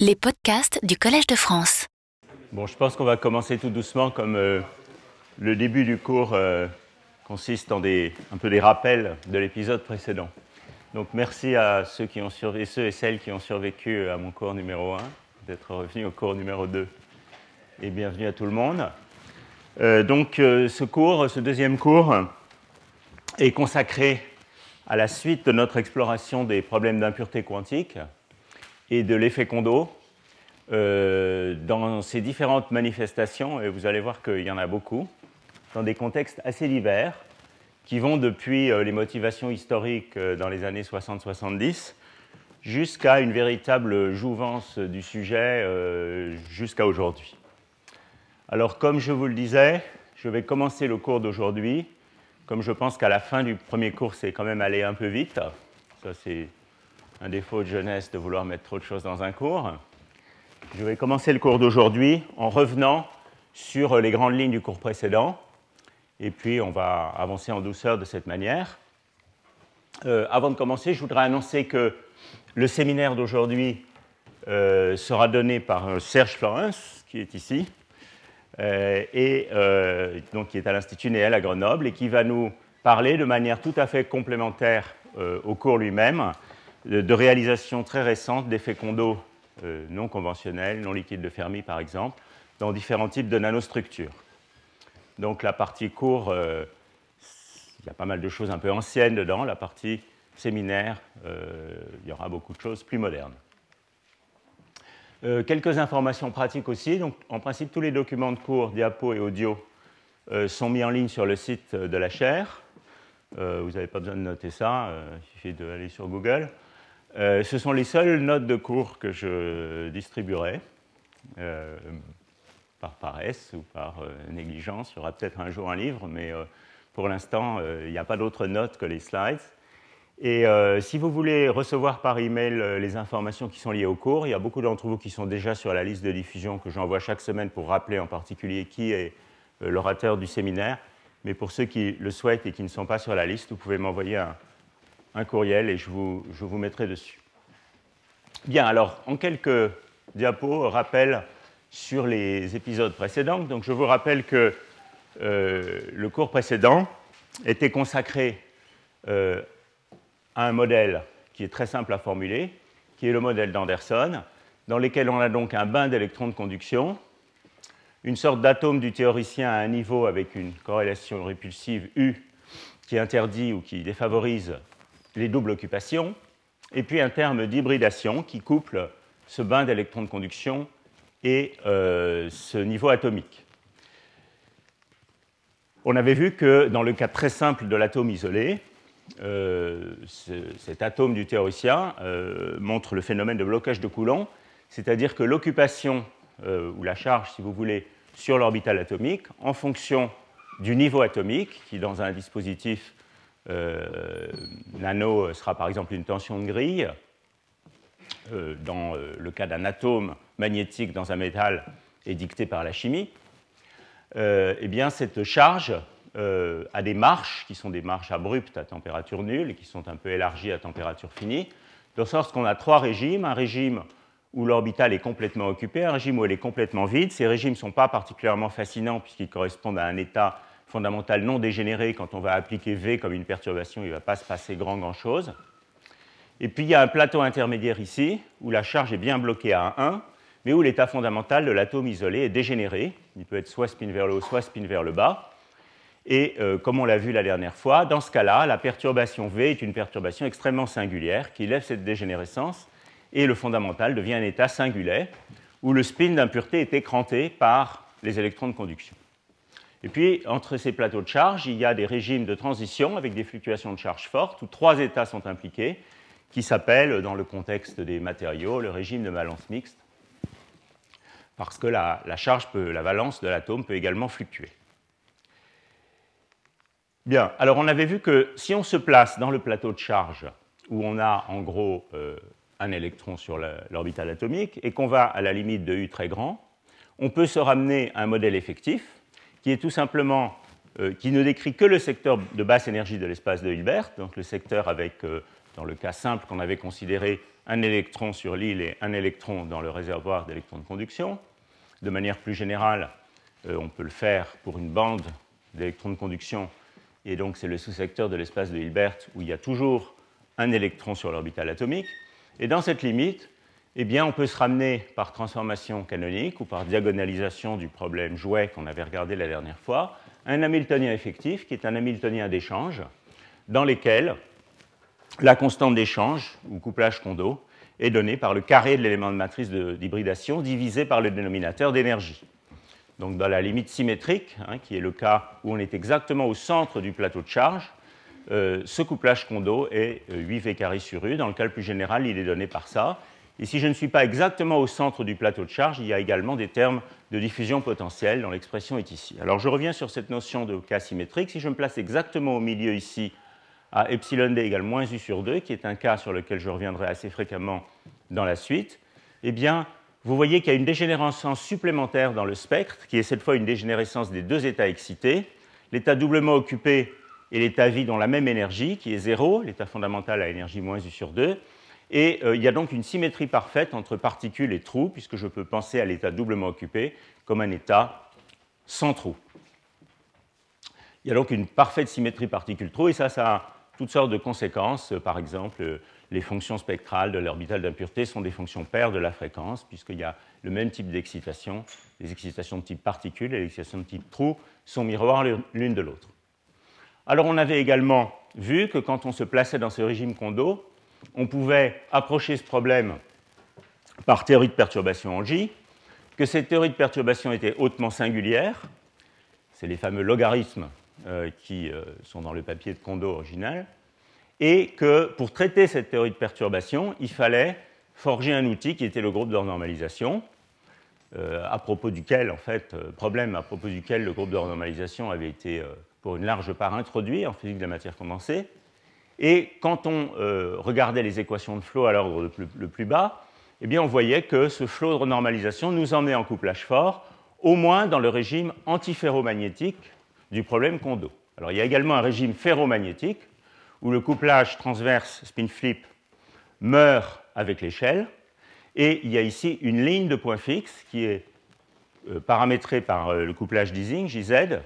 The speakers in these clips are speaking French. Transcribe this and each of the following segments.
Les podcasts du Collège de France. Bon, je pense qu'on va commencer tout doucement comme euh, le début du cours euh, consiste en des, un peu des rappels de l'épisode précédent. Donc merci à ceux, qui ont et celles qui ont survécu à mon cours numéro 1 d'être revenus au cours numéro 2. Et bienvenue à tout le monde. Euh, donc euh, ce cours, ce deuxième cours, est consacré à la suite de notre exploration des problèmes d'impureté quantique et de l'effet Kondo euh, dans ces différentes manifestations, et vous allez voir qu'il y en a beaucoup, dans des contextes assez divers, qui vont depuis euh, les motivations historiques euh, dans les années 60-70 jusqu'à une véritable jouvence du sujet jusqu'à aujourd'hui. Alors, comme je vous le disais, je vais commencer le cours d'aujourd'hui. Comme je pense qu'à la fin du premier cours, c'est quand même allé un peu vite. Ça, c'est un défaut de jeunesse de vouloir mettre trop de choses dans un cours. Je vais commencer le cours d'aujourd'hui en revenant sur les grandes lignes du cours précédent, et puis on va avancer en douceur de cette manière. Euh, avant de commencer, je voudrais annoncer que le séminaire d'aujourd'hui euh, sera donné par euh, Serge Florence, qui est ici, et donc qui est à l'Institut Néel à Grenoble, et qui va nous parler de manière tout à fait complémentaire au cours lui-même de, réalisations très récentes d'effets Kondo euh, non conventionnels, non liquides de Fermi par exemple, dans différents types de nanostructures. Donc la partie cours, euh, il y a pas mal de choses un peu anciennes dedans. La partie séminaire, euh, il y aura beaucoup de choses plus modernes. Euh, quelques informations pratiques aussi. Donc, en principe, tous les documents de cours, diapos et audio, sont mis en ligne sur le site de la chaire. Vous n'avez pas besoin de noter ça, il suffit d'aller sur Google. Euh, ce sont les seules notes de cours que je distribuerai, euh, par paresse ou par euh, négligence. Il y aura peut-être un jour un livre, mais pour l'instant, il n'y a pas d'autres notes que les slides. Et si vous voulez recevoir par email les informations qui sont liées au cours, il y a beaucoup d'entre vous qui sont déjà sur la liste de diffusion que j'envoie chaque semaine pour rappeler en particulier qui est l'orateur du séminaire. Mais pour ceux qui le souhaitent et qui ne sont pas sur la liste, vous pouvez m'envoyer un, un courriel et je vous, je vous mettrai dessus. Bien, alors, en quelques diapos, rappel sur les épisodes précédents. Donc, je vous rappelle que euh, le cours précédent était consacré euh, à un modèle qui est très simple à formuler, qui est le modèle d'Anderson, dans lequel on a donc un bain d'électrons de conduction, une sorte d'atome du théoricien à un niveau avec une corrélation répulsive U qui interdit ou qui défavorise les doubles occupations, et puis un terme d'hybridation qui couple ce bain d'électrons de conduction et euh, ce niveau atomique. On avait vu que dans le cas très simple de l'atome isolé, euh, ce, cet atome du théoricien euh, montre le phénomène de blocage de Coulomb, c'est-à-dire que l'occupation ou la charge, si vous voulez, sur l'orbital atomique, en fonction du niveau atomique, qui dans un dispositif nano sera par exemple une tension de grille, euh, dans euh, le cas d'un atome magnétique dans un métal est dicté par la chimie, euh, eh bien cette charge euh, a des marches qui sont des marches abruptes à température nulle et qui sont un peu élargies à température finie, de sorte qu'on a trois régimes, un régime où l'orbital est complètement occupé, un régime où elle est complètement vide. Ces régimes ne sont pas particulièrement fascinants puisqu'ils correspondent à un état fondamental non dégénéré. Quand on va appliquer V comme une perturbation, il ne va pas se passer grand grand chose. Et puis il y a un plateau intermédiaire ici où la charge est bien bloquée à 1, mais où l'état fondamental de l'atome isolé est dégénéré. Il peut être soit spin vers le haut, soit spin vers le bas. Et euh, comme on l'a vu la dernière fois, dans ce cas-là, la perturbation V est une perturbation extrêmement singulière qui lève cette dégénérescence et le fondamental devient un état singulier où le spin d'impureté est écranté par les électrons de conduction. Et puis, entre ces plateaux de charge, il y a des régimes de transition avec des fluctuations de charge fortes où trois états sont impliqués qui s'appellent, dans le contexte des matériaux, le régime de valence mixte parce que la, charge la valence de l'atome peut également fluctuer. Bien, alors on avait vu que si on se place dans le plateau de charge où on a en gros euh, un électron sur l'orbital atomique et qu'on va à la limite de U très grand, on peut se ramener à un modèle effectif qui tout simplement euh, qui ne décrit que le secteur de basse énergie de l'espace de Hilbert, donc le secteur avec, euh, dans le cas simple qu'on avait considéré, un électron sur l'île et un électron dans le réservoir d'électrons de conduction. De manière plus générale, euh, on peut le faire pour une bande d'électrons de conduction, et donc c'est le sous-secteur de l'espace de Hilbert où il y a toujours un électron sur l'orbital atomique. Et dans cette limite, eh bien, on peut se ramener par transformation canonique ou par diagonalisation du problème jouet qu'on avait regardé la dernière fois, un Hamiltonien effectif qui est un Hamiltonien d'échange, dans lequel la constante d'échange, ou couplage Kondo, est donnée par le carré de l'élément de matrice d'hybridation divisé par le dénominateur d'énergie. Donc dans la limite symétrique, hein, qui est le cas où on est exactement au centre du plateau de charge, euh, ce couplage Kondo est 8V euh, carré sur U. Dans le cas le plus général, il est donné par ça. Et si je ne suis pas exactement au centre du plateau de charge, il y a également des termes de diffusion potentielle dont l'expression est ici. Alors je reviens sur cette notion de cas symétrique. Si je me place exactement au milieu ici, à epsilon d égale moins u sur 2, qui est un cas sur lequel je reviendrai assez fréquemment dans la suite, eh bien, vous voyez qu'il y a une dégénérescence supplémentaire dans le spectre, qui est cette fois une dégénérescence des deux états excités, l'état doublement occupé et l'état vide ont la même énergie, qui est 0, l'état fondamental a énergie moins u sur 2, et euh, il y a donc une symétrie parfaite entre particules et trous, puisque je peux penser à l'état doublement occupé comme un état sans trou. Il y a donc une parfaite symétrie particule-trou, et ça, ça a toutes sortes de conséquences. Par exemple, les fonctions spectrales de l'orbital d'impureté sont des fonctions paires de la fréquence, puisqu'il y a le même type d'excitation. Les excitations de type particule et les excitations de type trou sont miroirs l'une de l'autre. Alors on avait également vu que quand on se plaçait dans ce régime Kondo, on pouvait approcher ce problème par théorie de perturbation en J, que cette théorie de perturbation était hautement singulière, c'est les fameux logarithmes euh, qui euh, sont dans le papier de Kondo original, et que pour traiter cette théorie de perturbation, il fallait forger un outil qui était le groupe de normalisation, euh, à propos duquel, en fait, problème à propos duquel le groupe de normalisation avait été pour une large part introduit en physique de la matière condensée. Et quand on regardait les équations de flot à l'ordre le, plus bas, eh on voyait que ce flot de renormalisation nous emmenait en couplage fort, au moins dans le régime antiferromagnétique du problème Kondo. Alors, il y a également un régime ferromagnétique où le couplage transverse spin-flip meurt avec l'échelle. Et il y a ici une ligne de points fixes qui est euh, paramétrée par euh, le couplage d'Ising, JZ,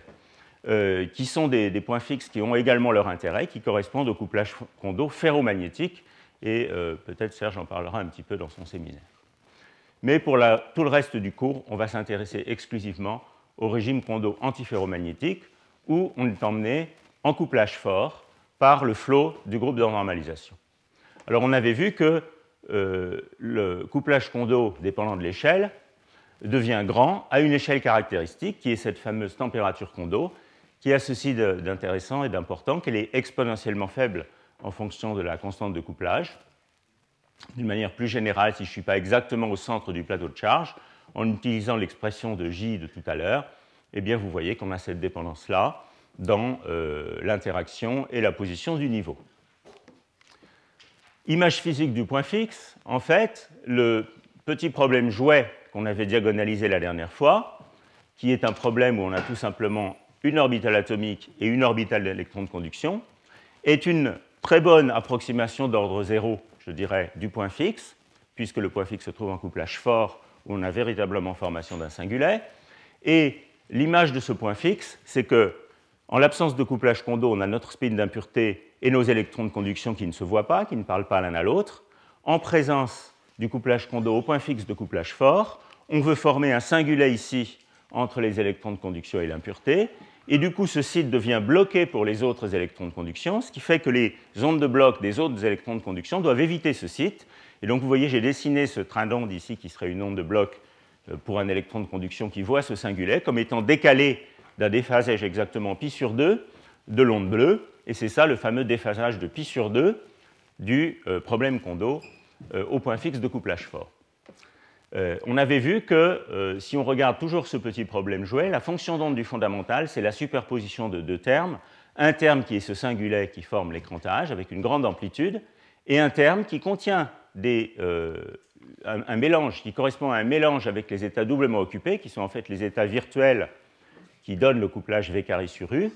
euh, qui sont des, points fixes qui ont également leur intérêt, qui correspondent au couplage Kondo ferromagnétique. Et peut-être Serge en parlera un petit peu dans son séminaire. Mais pour tout le reste du cours, on va s'intéresser exclusivement au régime Kondo antiferromagnétique, où on est emmené en couplage fort par le flot du groupe de normalisation. Alors on avait vu que euh, le couplage Kondo dépendant de l'échelle devient grand à une échelle caractéristique qui est cette fameuse température Kondo, qui a ceci d'intéressant et d'important qu'elle est exponentiellement faible en fonction de la constante de couplage. D'une manière plus générale, si je ne suis pas exactement au centre du plateau de charge, en utilisant l'expression de J de tout à l'heure, eh bien, vous voyez qu'on a cette dépendance-là dans euh, l'interaction et la position du niveau. Image physique du point fixe, en fait, le petit problème jouet qu'on avait diagonalisé la dernière fois, qui est un problème où on a tout simplement une orbitale atomique et une orbitale d'électron de conduction, est une très bonne approximation d'ordre zéro, je dirais, du point fixe, puisque le point fixe se trouve en couplage fort où on a véritablement formation d'un singulet. Et l'image de ce point fixe, c'est que, en l'absence de couplage Kondo, on a notre spin d'impureté et nos électrons de conduction qui ne se voient pas, qui ne parlent pas l'un à l'autre. En présence du couplage Kondo au point fixe de couplage fort, on veut former un singulet ici entre les électrons de conduction et l'impureté. Et du coup, ce site devient bloqué pour les autres électrons de conduction, ce qui fait que les ondes de bloc des autres électrons de conduction doivent éviter ce site. Et donc, vous voyez, j'ai dessiné ce train d'onde ici qui serait une onde de bloc euh, pour un électron de conduction qui voit ce singulet comme étant décalé d'un déphasage exactement pi sur 2 de l'onde bleue, et c'est ça le fameux déphasage de pi sur 2 du euh, problème Kondo euh, au point fixe de couplage fort. On avait vu que si on regarde toujours ce petit problème joué, la fonction d'onde du fondamental, c'est la superposition de deux termes, un terme qui est ce singulet qui forme l'écrantage avec une grande amplitude, et un terme qui contient des, un, mélange qui correspond à un mélange avec les états doublement occupés, qui sont en fait les états virtuels qui donnent le couplage V carré sur U.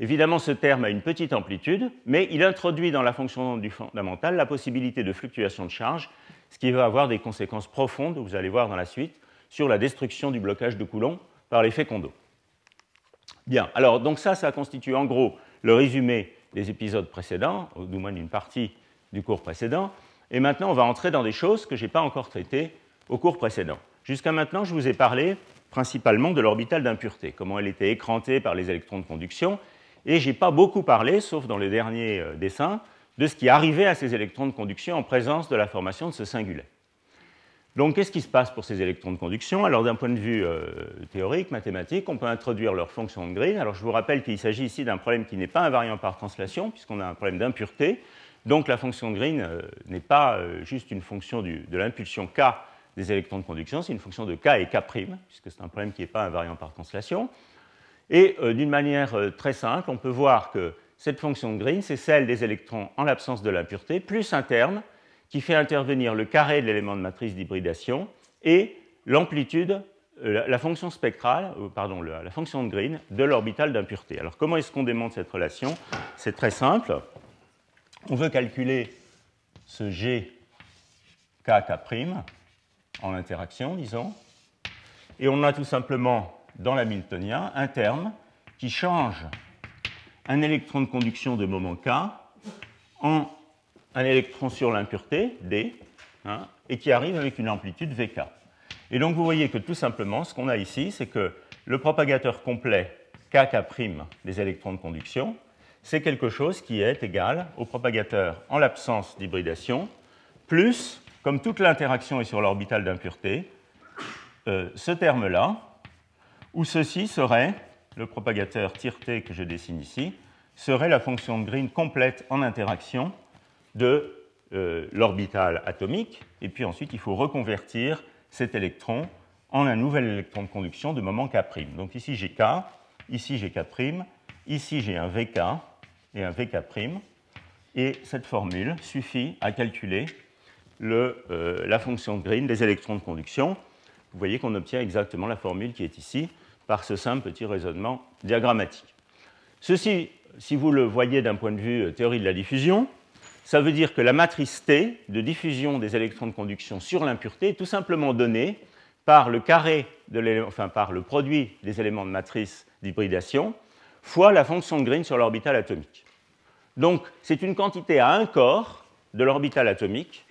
Évidemment, ce terme a une petite amplitude, mais il introduit dans la fonction du fondamental la possibilité de fluctuation de charge ce qui va avoir des conséquences profondes, vous allez voir dans la suite, sur la destruction du blocage de Coulomb par l'effet Kondo. Bien, alors donc ça, ça constitue en gros le résumé des épisodes précédents, du moins d'une partie du cours précédent. Et maintenant, on va entrer dans des choses que je n'ai pas encore traitées au cours précédent. Jusqu'à maintenant, je vous ai parlé principalement de l'orbital d'impureté, comment elle était écrantée par les électrons de conduction, et je n'ai pas beaucoup parlé, sauf dans les derniers euh, dessins, de ce qui arrivait à ces électrons de conduction en présence de la formation de ce singulet. Donc, qu'est-ce qui se passe pour ces électrons de conduction? Alors, d'un point de vue euh, théorique, mathématique, on peut introduire leur fonction de Green. Alors, je vous rappelle qu'il s'agit ici d'un problème qui n'est pas invariant par translation, puisqu'on a un problème d'impureté. Donc, la fonction de Green euh, n'est pas euh, juste une fonction de l'impulsion K des électrons de conduction, c'est une fonction de K et K', puisque c'est un problème qui n'est pas invariant par translation. Et d'une manière très simple, on peut voir que cette fonction de Green, c'est celle des électrons en l'absence de l'impureté, plus un terme qui fait intervenir le carré de l'élément de matrice d'hybridation et l'amplitude, euh, la fonction spectrale, euh, pardon, la fonction de Green de l'orbital d'impureté. Alors comment est-ce qu'on démontre cette relation? C'est très simple. On veut calculer ce G K en interaction, disons, et on a tout simplement dans l'hamiltonien un terme qui change un électron de conduction de moment K en un électron sur l'impureté, D, hein, et qui arrive avec une amplitude VK. Et donc vous voyez que tout simplement, ce qu'on a ici, c'est que le propagateur complet KK' des électrons de conduction, c'est quelque chose qui est égal au propagateur en l'absence d'hybridation, plus, comme toute l'interaction est sur l'orbital d'impureté, euh, ce terme-là, où ceci serait, le propagateur tir-t que je dessine ici, serait la fonction de Green complète en interaction de euh, l'orbital atomique, et puis ensuite il faut reconvertir cet électron en un nouvel électron de conduction de moment K'. Donc ici j'ai K, ici j'ai K', ici j'ai un VK et un VK', et cette formule suffit à calculer le, euh, la fonction de Green des électrons de conduction. Vous voyez qu'on obtient exactement la formule qui est ici par ce simple petit raisonnement diagrammatique. Ceci, si vous le voyez d'un point de vue euh, théorie de la diffusion, ça veut dire que la matrice T de diffusion des électrons de conduction sur l'impureté est tout simplement donnée par le carré de enfin par le produit des éléments de matrice d'hybridation fois la fonction de Green sur l'orbital atomique. Donc c'est une quantité à un corps de l'orbital atomique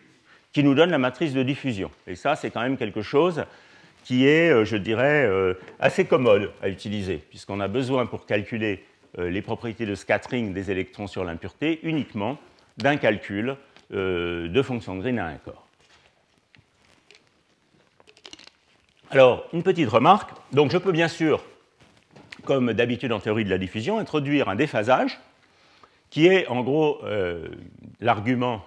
qui nous donne la matrice de diffusion. Et ça, c'est quand même quelque chose qui est, euh, je dirais, euh, assez commode à utiliser, puisqu'on a besoin pour calculer euh, les propriétés de scattering des électrons sur l'impureté uniquement d'un calcul de fonction Green à un corps. Alors, une petite remarque. Donc, je peux bien sûr, comme d'habitude en théorie de la diffusion, introduire un déphasage qui est en gros l'argument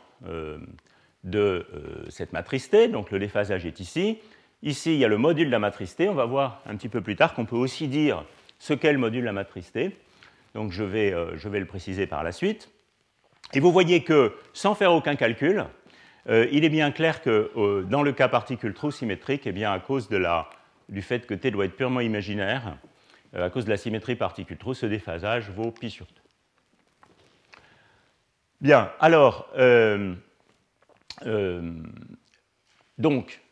de cette matrice T. Donc, le déphasage est ici. Ici, il y a le module de la matrice T. On va voir un petit peu plus tard qu'on peut aussi dire ce qu'est le module de la matrice T. Donc, je vais, je vais le préciser par la suite. Et vous voyez que, sans faire aucun calcul, euh, il est bien clair que euh, dans le cas particule trou symétrique, eh bien, à cause de la, du fait que T doit être purement imaginaire, euh, à cause de la symétrie particule trou, ce déphasage vaut pi sur 2. Bien, alors, donc,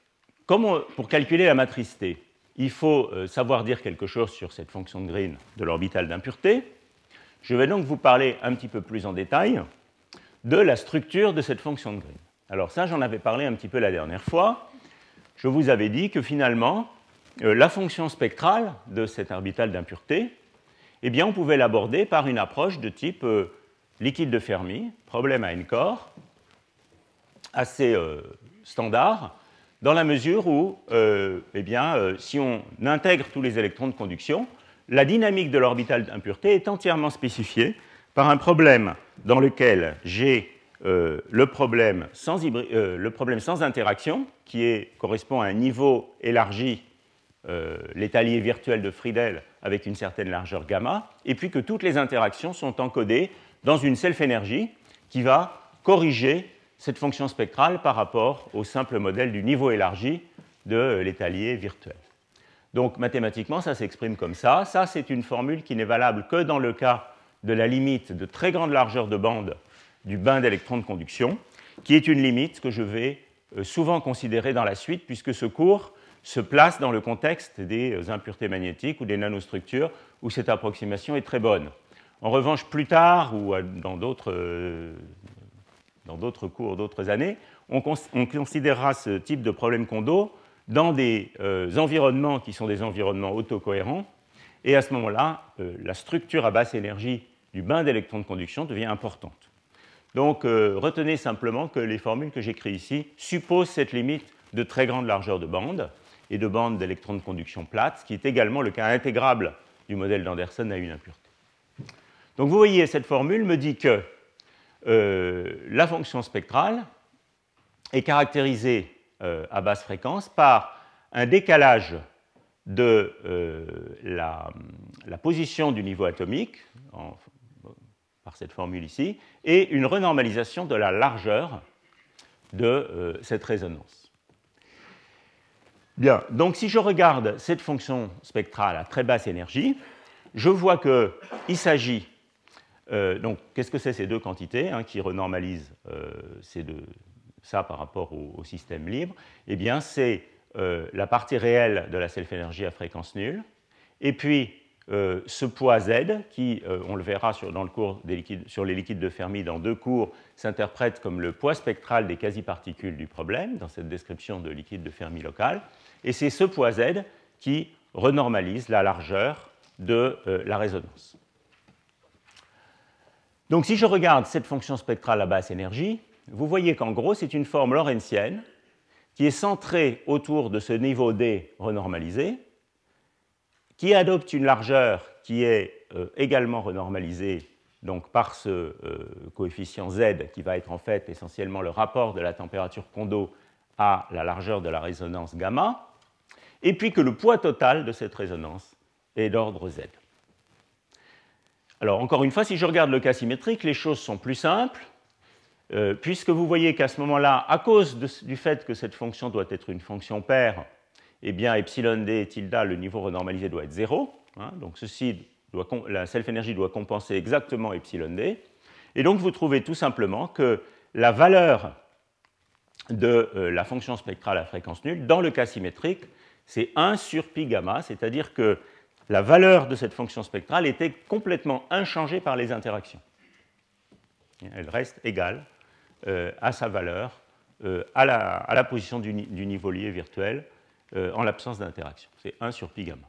pour calculer la matrice T, il faut savoir dire quelque chose sur cette fonction de Green de l'orbital d'impureté? Je vais donc vous parler un petit peu plus en détail de la structure de cette fonction de Green. Alors ça, j'en avais parlé un petit peu la dernière fois. Je vous avais dit que finalement, euh, la fonction spectrale de cet orbital d'impureté, eh bien, on pouvait l'aborder par une approche de type euh, liquide de Fermi, problème à n corps, assez euh, standard, dans la mesure où, eh bien, si on intègre tous les électrons de conduction, la dynamique de l'orbital d'impureté est entièrement spécifiée par un problème dans lequel j'ai euh, le, problème sans euh, interaction, qui correspond à un niveau élargi, euh, l'étalier virtuel de Friedel avec une certaine largeur gamma, et puis que toutes les interactions sont encodées dans une self-énergie qui va corriger cette fonction spectrale par rapport au simple modèle du niveau élargi de l'étalier virtuel. Donc mathématiquement, ça s'exprime comme ça. Ça, c'est une formule qui n'est valable que dans le cas de la limite de très grande largeur de bande du bain d'électrons de conduction, qui est une limite que je vais souvent considéré dans la suite, puisque ce cours se place dans le contexte des impuretés magnétiques ou des nanostructures, où cette approximation est très bonne. En revanche, plus tard, ou dans d'autres, cours, d'autres années, on, considérera ce type de problème condo dans des environnements qui sont des environnements autocohérents, et à ce moment-là, la structure à basse énergie du bain d'électrons de conduction devient importante. Donc euh, retenez simplement que les formules que j'écris ici supposent cette limite de très grande largeur de bande et de bande d'électrons de conduction plate, ce qui est également le cas intégrable du modèle d'Anderson à une impureté. Donc vous voyez, cette formule me dit que euh, la fonction spectrale est caractérisée euh, à basse fréquence par un décalage de la, la, position du niveau atomique, par cette formule ici, et une renormalisation de la largeur de euh, cette résonance. Bien, donc si je regarde cette fonction spectrale à très basse énergie, je vois qu'il s'agit. Euh, donc, qu'est-ce que c'est ces deux quantités hein, qui renormalisent euh, ces deux, ça par rapport au, système libre? Eh bien, c'est la partie réelle de la self-énergie à fréquence nulle, et puis euh, ce poids Z, qui, euh, on le verra sur, dans le cours des liquides, sur les liquides de Fermi dans deux cours, s'interprète comme le poids spectral des quasi-particules du problème, dans cette description de liquide de Fermi local. Et c'est ce poids Z qui renormalise la largeur de euh, la résonance. Donc si je regarde cette fonction spectrale à basse énergie, vous voyez qu'en gros, c'est une forme lorentzienne qui est centrée autour de ce niveau D renormalisé, qui adopte une largeur qui est euh, également renormalisée donc par ce euh, coefficient z qui va être en fait essentiellement le rapport de la température Kondo à la largeur de la résonance gamma, et puis que le poids total de cette résonance est d'ordre z. Alors encore une fois, si je regarde le cas symétrique, les choses sont plus simples, euh, puisque vous voyez qu'à ce moment-là, à cause du fait que cette fonction doit être une fonction paire, eh bien, epsilon d tilde, le niveau renormalisé doit être 0. Hein. donc, ceci la self-énergie doit compenser exactement epsilon d. Et donc, vous trouvez tout simplement que la valeur de euh, la fonction spectrale à fréquence nulle, dans le cas symétrique, c'est 1 sur pi gamma, c'est-à-dire que la valeur de cette fonction spectrale était complètement inchangée par les interactions. Elle reste égale euh, à sa valeur euh, à, la, position du, niveau lié virtuel euh, en l'absence d'interaction. C'est 1 sur pi gamma.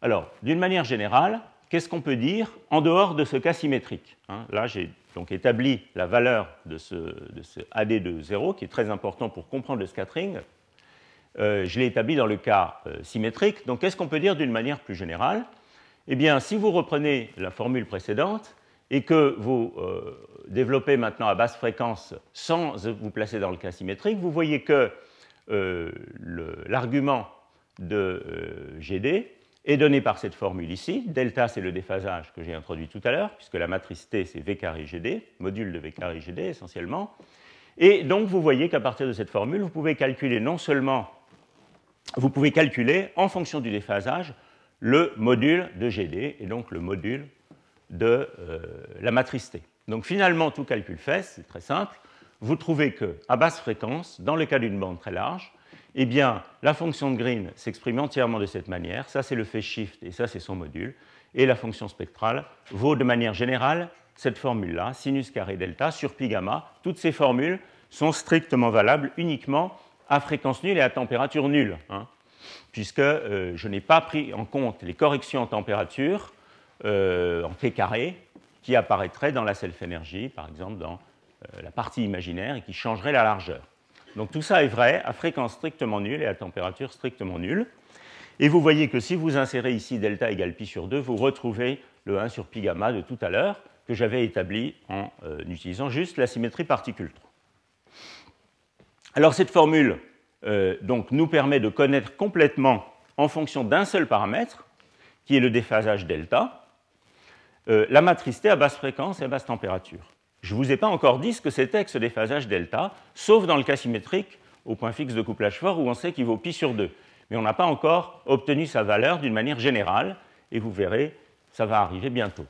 Alors, d'une manière générale, qu'est-ce qu'on peut dire en dehors de ce cas symétrique hein? Là, j'ai donc établi la valeur de ce, AD de 0, qui est très important pour comprendre le scattering. Euh, je l'ai établi dans le cas euh, symétrique. Donc, qu'est-ce qu'on peut dire d'une manière plus générale? Eh bien, si vous reprenez la formule précédente et que vous développez maintenant à basse fréquence sans vous placer dans le cas symétrique, vous voyez que euh, l'argument de euh, GD est donné par cette formule ici. Delta, c'est le déphasage que j'ai introduit tout à l'heure, puisque la matrice T, c'est V carré GD, module de V carré GD essentiellement. Et donc, vous voyez qu'à partir de cette formule, vous pouvez calculer non seulement, vous pouvez calculer en fonction du déphasage le module de GD et donc le module de euh, la matrice T. Donc finalement, tout calcul fait, c'est très simple vous trouvez qu'à basse fréquence, dans le cas d'une bande très large, eh bien, la fonction de Green s'exprime entièrement de cette manière. Ça, c'est le phase shift et ça, c'est son module. Et la fonction spectrale vaut de manière générale cette formule-là, sinus carré delta sur pi gamma. Toutes ces formules sont strictement valables uniquement à fréquence nulle et à température nulle, hein, puisque euh, je n'ai pas pris en compte les corrections en température euh, en T carré qui apparaîtraient dans la self-énergie, par exemple dans euh, la partie imaginaire et qui changerait la largeur. Donc tout ça est vrai à fréquence strictement nulle et à température strictement nulle. Et vous voyez que si vous insérez ici delta égale pi sur 2, vous retrouvez le 1 sur pi gamma de tout à l'heure que j'avais établi en utilisant juste la symétrie particule 3. Alors cette formule euh, nous permet de connaître complètement en fonction d'un seul paramètre, qui est le déphasage delta, la matrice T à basse fréquence et à basse température. Je ne vous ai pas encore dit ce que c'était que ce déphasage delta, sauf dans le cas symétrique au point fixe de couplage fort où on sait qu'il vaut pi sur 2. Mais on n'a pas encore obtenu sa valeur d'une manière générale, et vous verrez, ça va arriver bientôt.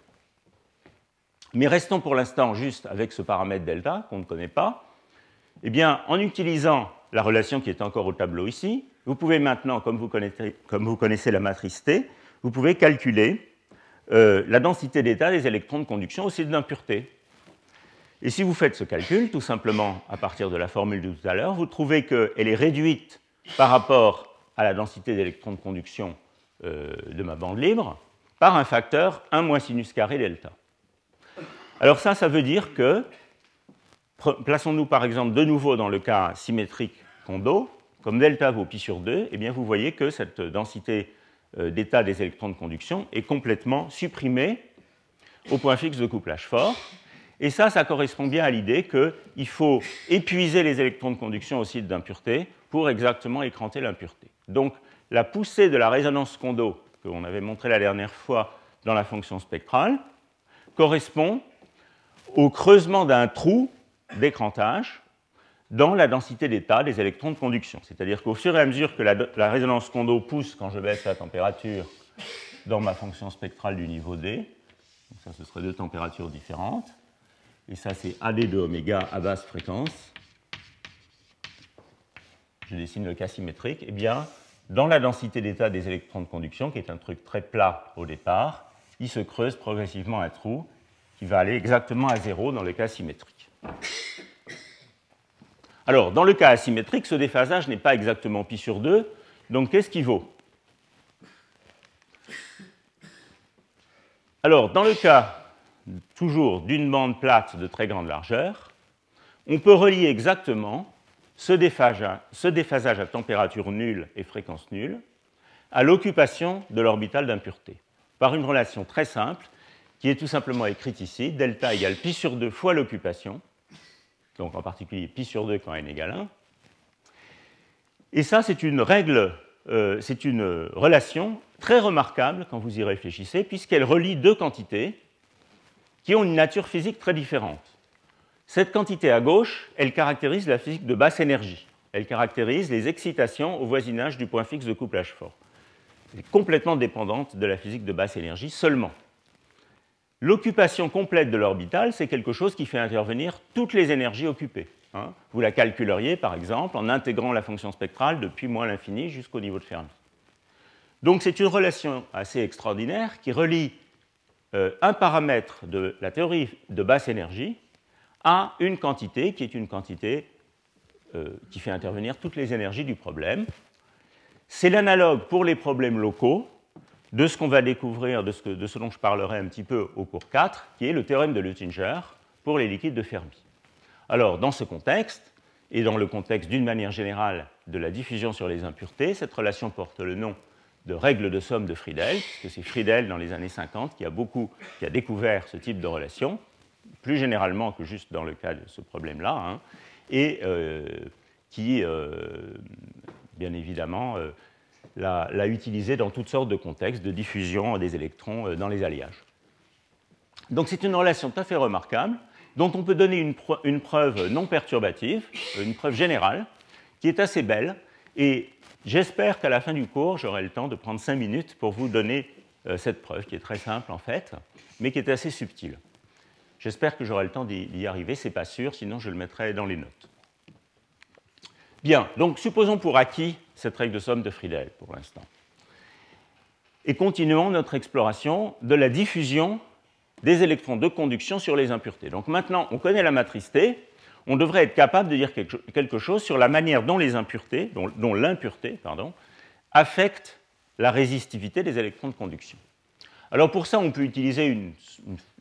Mais restons pour l'instant juste avec ce paramètre delta qu'on ne connaît pas. Eh bien, en utilisant la relation qui est encore au tableau ici. Vous pouvez maintenant, comme vous connaissez, la matrice T, vous pouvez calculer euh, la densité d'état des électrons de conduction au site d'impureté. Et si vous faites ce calcul, tout simplement à partir de la formule de tout à l'heure, vous trouvez qu'elle est réduite par rapport à la densité d'électrons de conduction euh, de ma bande libre par un facteur 1 moins sinus carré delta. Alors ça, ça veut dire que, plaçons-nous par exemple de nouveau dans le cas symétrique Kondo, comme delta vaut pi sur 2, eh bien vous voyez que cette densité euh, d'état des électrons de conduction est complètement supprimée au point fixe de couplage fort. Et ça, ça correspond bien à l'idée qu'il faut épuiser les électrons de conduction au site d'impureté pour exactement écranter l'impureté. Donc, la poussée de la résonance Kondo, que l'on avait montré la dernière fois dans la fonction spectrale, correspond au creusement d'un trou d'écrantage dans la densité d'état des électrons de conduction. C'est-à-dire qu'au fur et à mesure que la, résonance Kondo pousse quand je baisse la température dans ma fonction spectrale du niveau D, ça ce serait deux températures différentes, et ça c'est AD de oméga à basse fréquence, je dessine le cas symétrique, et eh bien, dans la densité d'état des électrons de conduction, qui est un truc très plat au départ, il se creuse progressivement un trou qui va aller exactement à zéro dans le cas symétrique. Alors, dans le cas asymétrique, ce déphasage n'est pas exactement pi sur 2, donc qu'est-ce qui vaut? Alors, dans le cas toujours d'une bande plate de très grande largeur, on peut relier exactement ce déphasage, à température nulle et fréquence nulle à l'occupation de l'orbital d'impureté, par une relation très simple qui est tout simplement écrite ici, delta égale pi sur 2 fois l'occupation, donc en particulier pi sur 2 quand n égale 1. Et ça, c'est une règle, euh, c'est une relation très remarquable quand vous y réfléchissez, puisqu'elle relie deux quantités qui ont une nature physique très différente. Cette quantité à gauche, elle caractérise la physique de basse énergie. Elle caractérise les excitations au voisinage du point fixe de couplage fort. Elle est complètement dépendante de la physique de basse énergie seulement. L'occupation complète de l'orbital, c'est quelque chose qui fait intervenir toutes les énergies occupées. Hein. Vous la calculeriez, par exemple, en intégrant la fonction spectrale depuis moins l'infini jusqu'au niveau de Fermi. Donc c'est une relation assez extraordinaire qui relie euh, un paramètre de la théorie de basse énergie à une quantité qui est une quantité euh, qui fait intervenir toutes les énergies du problème. C'est l'analogue pour les problèmes locaux de ce qu'on va découvrir, de ce, de ce, dont je parlerai un petit peu au cours 4, qui est le théorème de Luttinger pour les liquides de Fermi. Alors, dans ce contexte, et dans le contexte d'une manière générale de la diffusion sur les impuretés, cette relation porte le nom de règle de somme de Friedel, puisque c'est Friedel dans les années 50 qui a, beaucoup, qui a découvert ce type de relation, plus généralement que juste dans le cas de ce problème-là, hein, et euh, qui, euh, bien évidemment, euh, l'a utilisé dans toutes sortes de contextes de diffusion des électrons euh, dans les alliages. Donc c'est une relation tout à fait remarquable, dont on peut donner une, preuve non perturbative, euh, une preuve générale, qui est assez belle, et j'espère qu'à la fin du cours, j'aurai le temps de prendre cinq minutes pour vous donner euh, cette preuve, qui est très simple en fait, mais qui est assez subtile. J'espère que j'aurai le temps d'y arriver, c'est pas sûr, sinon je le mettrai dans les notes. Bien, donc supposons pour acquis cette règle de somme de Friedel pour l'instant. Et continuons notre exploration de la diffusion des électrons de conduction sur les impuretés. Donc maintenant, on connaît la matrice T, on devrait être capable de dire quelque chose sur la manière dont les impuretés, dont, l'impureté, pardon, affecte la résistivité des électrons de conduction. Alors pour ça, on peut utiliser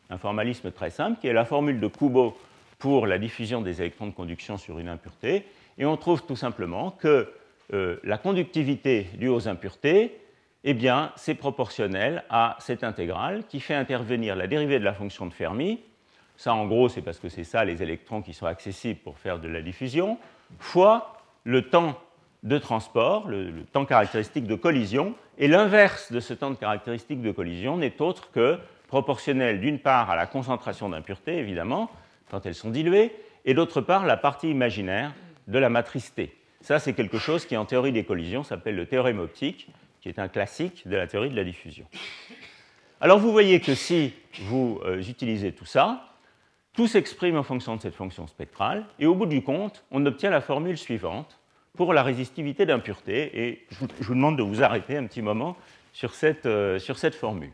un formalisme très simple qui est la formule de Kubo pour la diffusion des électrons de conduction sur une impureté, et on trouve tout simplement que euh, la conductivité due aux impuretés, eh c'est proportionnel à cette intégrale qui fait intervenir la dérivée de la fonction de Fermi. Ça, en gros, c'est parce que c'est ça les électrons qui sont accessibles pour faire de la diffusion, fois le temps de transport, le, temps caractéristique de collision. Et l'inverse de ce temps caractéristique de collision n'est autre que proportionnel d'une part à la concentration d'impuretés, évidemment, quand elles sont diluées, et d'autre part la partie imaginaire de la matrice T. Ça, c'est quelque chose qui, en théorie des collisions, s'appelle le théorème optique, qui est un classique de la théorie de la diffusion. Alors, vous voyez que si vous euh, utilisez tout ça, tout s'exprime en fonction de cette fonction spectrale, et au bout du compte, on obtient la formule suivante pour la résistivité d'impureté. Et je vous, demande de vous arrêter un petit moment sur cette, euh, sur cette formule.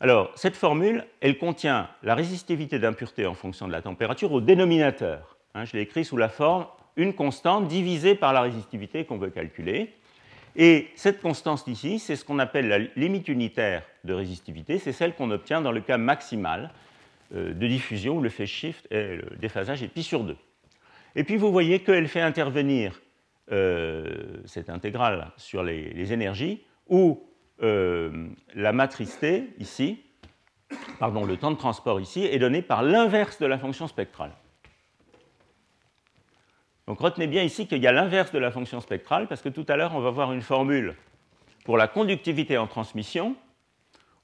Alors, cette formule, elle contient la résistivité d'impureté en fonction de la température au dénominateur. Hein, je l'ai écrit sous la forme une constante divisée par la résistivité qu'on veut calculer. Et cette constante ici, c'est ce qu'on appelle la limite unitaire de résistivité, c'est celle qu'on obtient dans le cas maximal euh, de diffusion où le phase shift et le déphasage est pi sur 2. Et puis vous voyez qu'elle fait intervenir euh, cette intégrale sur les, énergies où euh, la matrice T ici, pardon, le temps de transport ici est donné par l'inverse de la fonction spectrale. Donc retenez bien ici qu'il y a l'inverse de la fonction spectrale, parce que tout à l'heure, on va voir une formule pour la conductivité en transmission,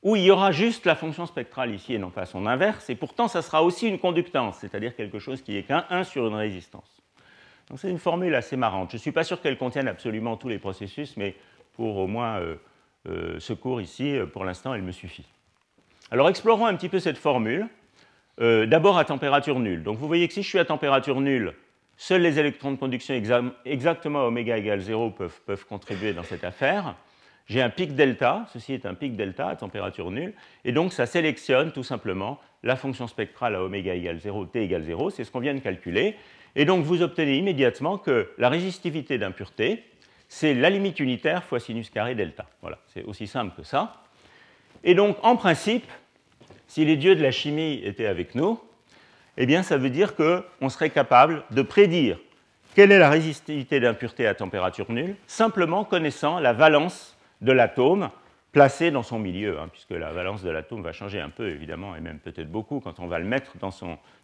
où il y aura juste la fonction spectrale ici et non pas son inverse, et pourtant ça sera aussi une conductance, c'est-à-dire quelque chose qui est qu'un 1 sur une résistance. Donc c'est une formule assez marrante. Je ne suis pas sûr qu'elle contienne absolument tous les processus, mais pour au moins euh, euh, ce cours ici, euh, pour l'instant, elle me suffit. Alors explorons un petit peu cette formule. D'abord à température nulle. Donc vous voyez que si je suis à température nulle, Seuls les électrons de conduction exactement à oméga égale 0 peuvent, contribuer dans cette affaire. J'ai un pic delta, ceci est un pic delta à température nulle, et donc ça sélectionne tout simplement la fonction spectrale à oméga égale 0, t égale 0, c'est ce qu'on vient de calculer. Et donc vous obtenez immédiatement que la résistivité d'impureté, c'est la limite unitaire fois sinus carré delta. Voilà, c'est aussi simple que ça. Et donc en principe, si les dieux de la chimie étaient avec nous, eh bien, ça veut dire qu'on serait capable de prédire quelle est la résistivité d'impureté à température nulle, simplement connaissant la valence de l'atome placé dans son milieu, hein, puisque la valence de l'atome va changer un peu, évidemment, et même peut-être beaucoup quand on va le mettre dans,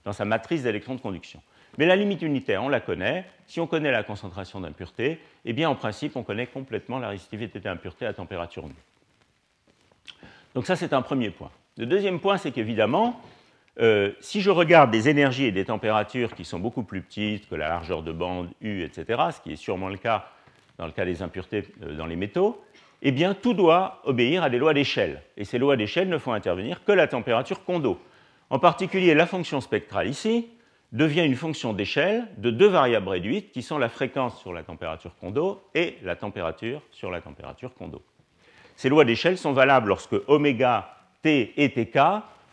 dans sa matrice d'électrons de conduction. Mais la limite unitaire, on la connaît. Si on connaît la concentration d'impureté, eh bien, en principe, on connaît complètement la résistivité d'impureté à température nulle. Donc ça, c'est un premier point. Le deuxième point, c'est qu'évidemment, euh, si je regarde des énergies et des températures qui sont beaucoup plus petites que la largeur de bande U, etc., ce qui est sûrement le cas dans le cas des impuretés euh, dans les métaux, eh bien tout doit obéir à des lois d'échelle. Et ces lois d'échelle ne font intervenir que la température Kondo. En particulier, la fonction spectrale ici devient une fonction d'échelle de deux variables réduites qui sont la fréquence sur la température Kondo et la température sur la température Kondo. Ces lois d'échelle sont valables lorsque oméga t et tk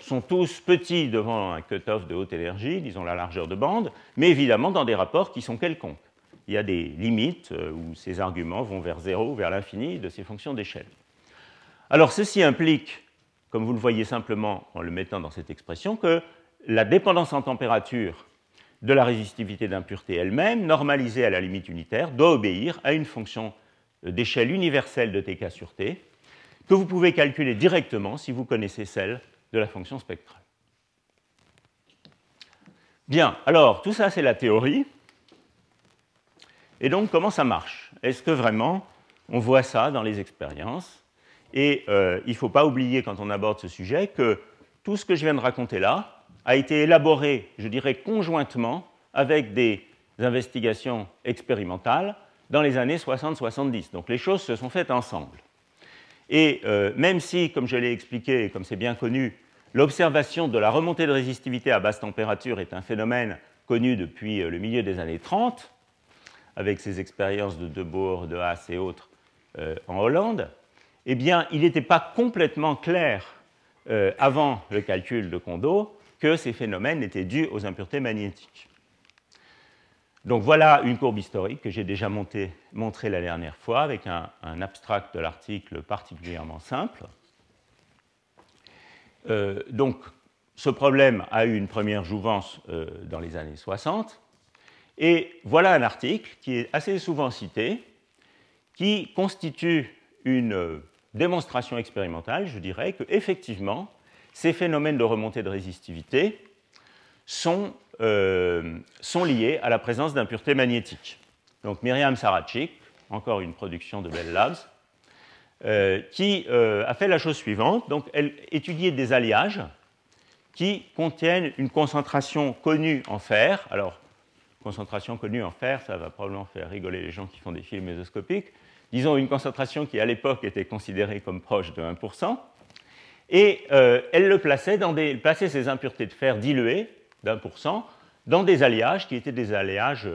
sont tous petits devant un cutoff de haute énergie, disons la largeur de bande, mais évidemment dans des rapports qui sont quelconques. Il y a des limites euh, où ces arguments vont vers zéro vers l'infini de ces fonctions d'échelle. Alors ceci implique, comme vous le voyez simplement en le mettant dans cette expression, que la dépendance en température de la résistivité d'impureté elle-même, normalisée à la limite unitaire, doit obéir à une fonction d'échelle universelle de Tk sur T, que vous pouvez calculer directement si vous connaissez celle de la fonction spectrale. Bien, alors tout ça c'est la théorie. Et donc comment ça marche? Est-ce que vraiment on voit ça dans les expériences? Et euh, il ne faut pas oublier quand on aborde ce sujet que tout ce que je viens de raconter là a été élaboré, je dirais, conjointement avec des investigations expérimentales dans les années 60-70. Donc les choses se sont faites ensemble. Et euh, même si, comme je l'ai expliqué, et comme c'est bien connu, l'observation de la remontée de résistivité à basse température est un phénomène connu depuis euh, le milieu des années 30, avec ses expériences de Debourg, de Haas et autres euh, en Hollande, eh bien, il n'était pas complètement clair avant le calcul de Kondo que ces phénomènes étaient dus aux impuretés magnétiques. Donc voilà une courbe historique que j'ai déjà montrée la dernière fois avec un, abstract de l'article particulièrement simple. Euh, donc ce problème a eu une première jouvence euh, dans les années 60. Et voilà un article qui est assez souvent cité, qui constitue une euh, démonstration expérimentale, je dirais, que effectivement, ces phénomènes de remontée de résistivité sont euh, sont liées à la présence d'impuretés magnétiques. Donc Myriam Sarachik, encore une production de Bell Labs, euh, qui euh, a fait la chose suivante. Donc, elle étudiait des alliages qui contiennent une concentration connue en fer. Alors, concentration connue en fer, ça va probablement faire rigoler les gens qui font des films mésoscopiques. Disons une concentration qui, à l'époque, était considérée comme proche de 1%. Et elle le plaçait dans des, plaçait ces impuretés de fer diluées d'un pour cent dans des alliages qui étaient des alliages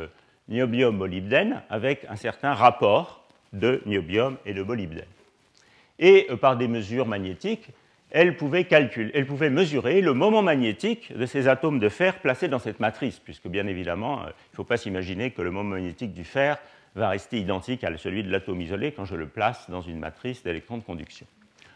niobium-molybdène avec un certain rapport de niobium et de molybdène. Et euh, par des mesures magnétiques, elle pouvait, calculer, elle pouvait mesurer le moment magnétique de ces atomes de fer placés dans cette matrice, puisque bien évidemment, euh, il ne faut pas s'imaginer que le moment magnétique du fer va rester identique à celui de l'atome isolé quand je le place dans une matrice d'électrons de conduction.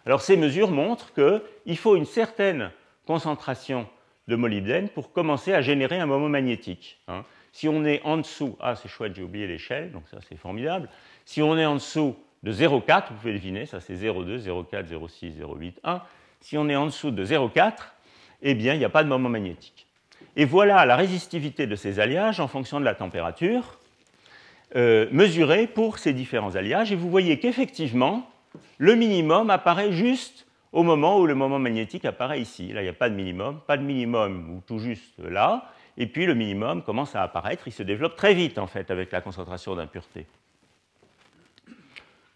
Alors ces mesures montrent qu'il faut une certaine concentration de molybdène pour commencer à générer un moment magnétique. Hein. Si on est en dessous, ah c'est chouette, j'ai oublié l'échelle, donc ça c'est formidable. Si on est en dessous de 0,4, vous pouvez deviner, ça c'est 0,2, 0,4, 0,6, 0,8, 1. Si on est en dessous de 0,4, eh bien il n'y a pas de moment magnétique. Et voilà la résistivité de ces alliages en fonction de la température euh, mesurée pour ces différents alliages. Et vous voyez qu'effectivement, le minimum apparaît juste au moment où le moment magnétique apparaît ici. Là, il n'y a pas de minimum, pas de minimum ou tout juste là. Et puis le minimum commence à apparaître, il se développe très vite en fait avec la concentration d'impureté.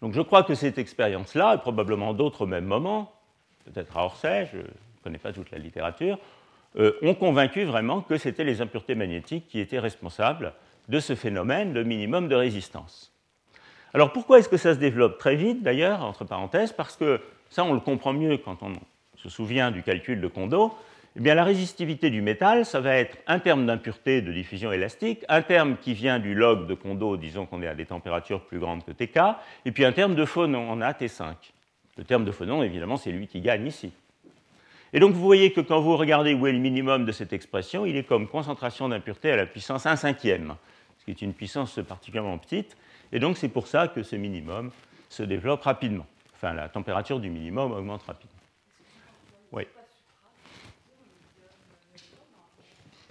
Donc je crois que cette expérience-là, et probablement d'autres au même moment, peut-être à Orsay, je ne connais pas toute la littérature, euh, ont convaincu vraiment que c'était les impuretés magnétiques qui étaient responsables de ce phénomène de minimum de résistance. Alors pourquoi est-ce que ça se développe très vite d'ailleurs, entre parenthèses? Parce que ça on le comprend mieux quand on se souvient du calcul de Kondo, eh bien, la résistivité du métal, ça va être un terme d'impureté de diffusion élastique, un terme qui vient du log de Kondo, disons qu'on est à des températures plus grandes que Tk, et puis un terme de phonon, on a T5. Le terme de phonon, évidemment, c'est lui qui gagne ici. Et donc vous voyez que quand vous regardez où est le minimum de cette expression, il est comme concentration d'impureté à la puissance 1 cinquième, ce qui est une puissance particulièrement petite, et donc c'est pour ça que ce minimum se développe rapidement. Enfin, la température du minimum augmente rapidement. Oui.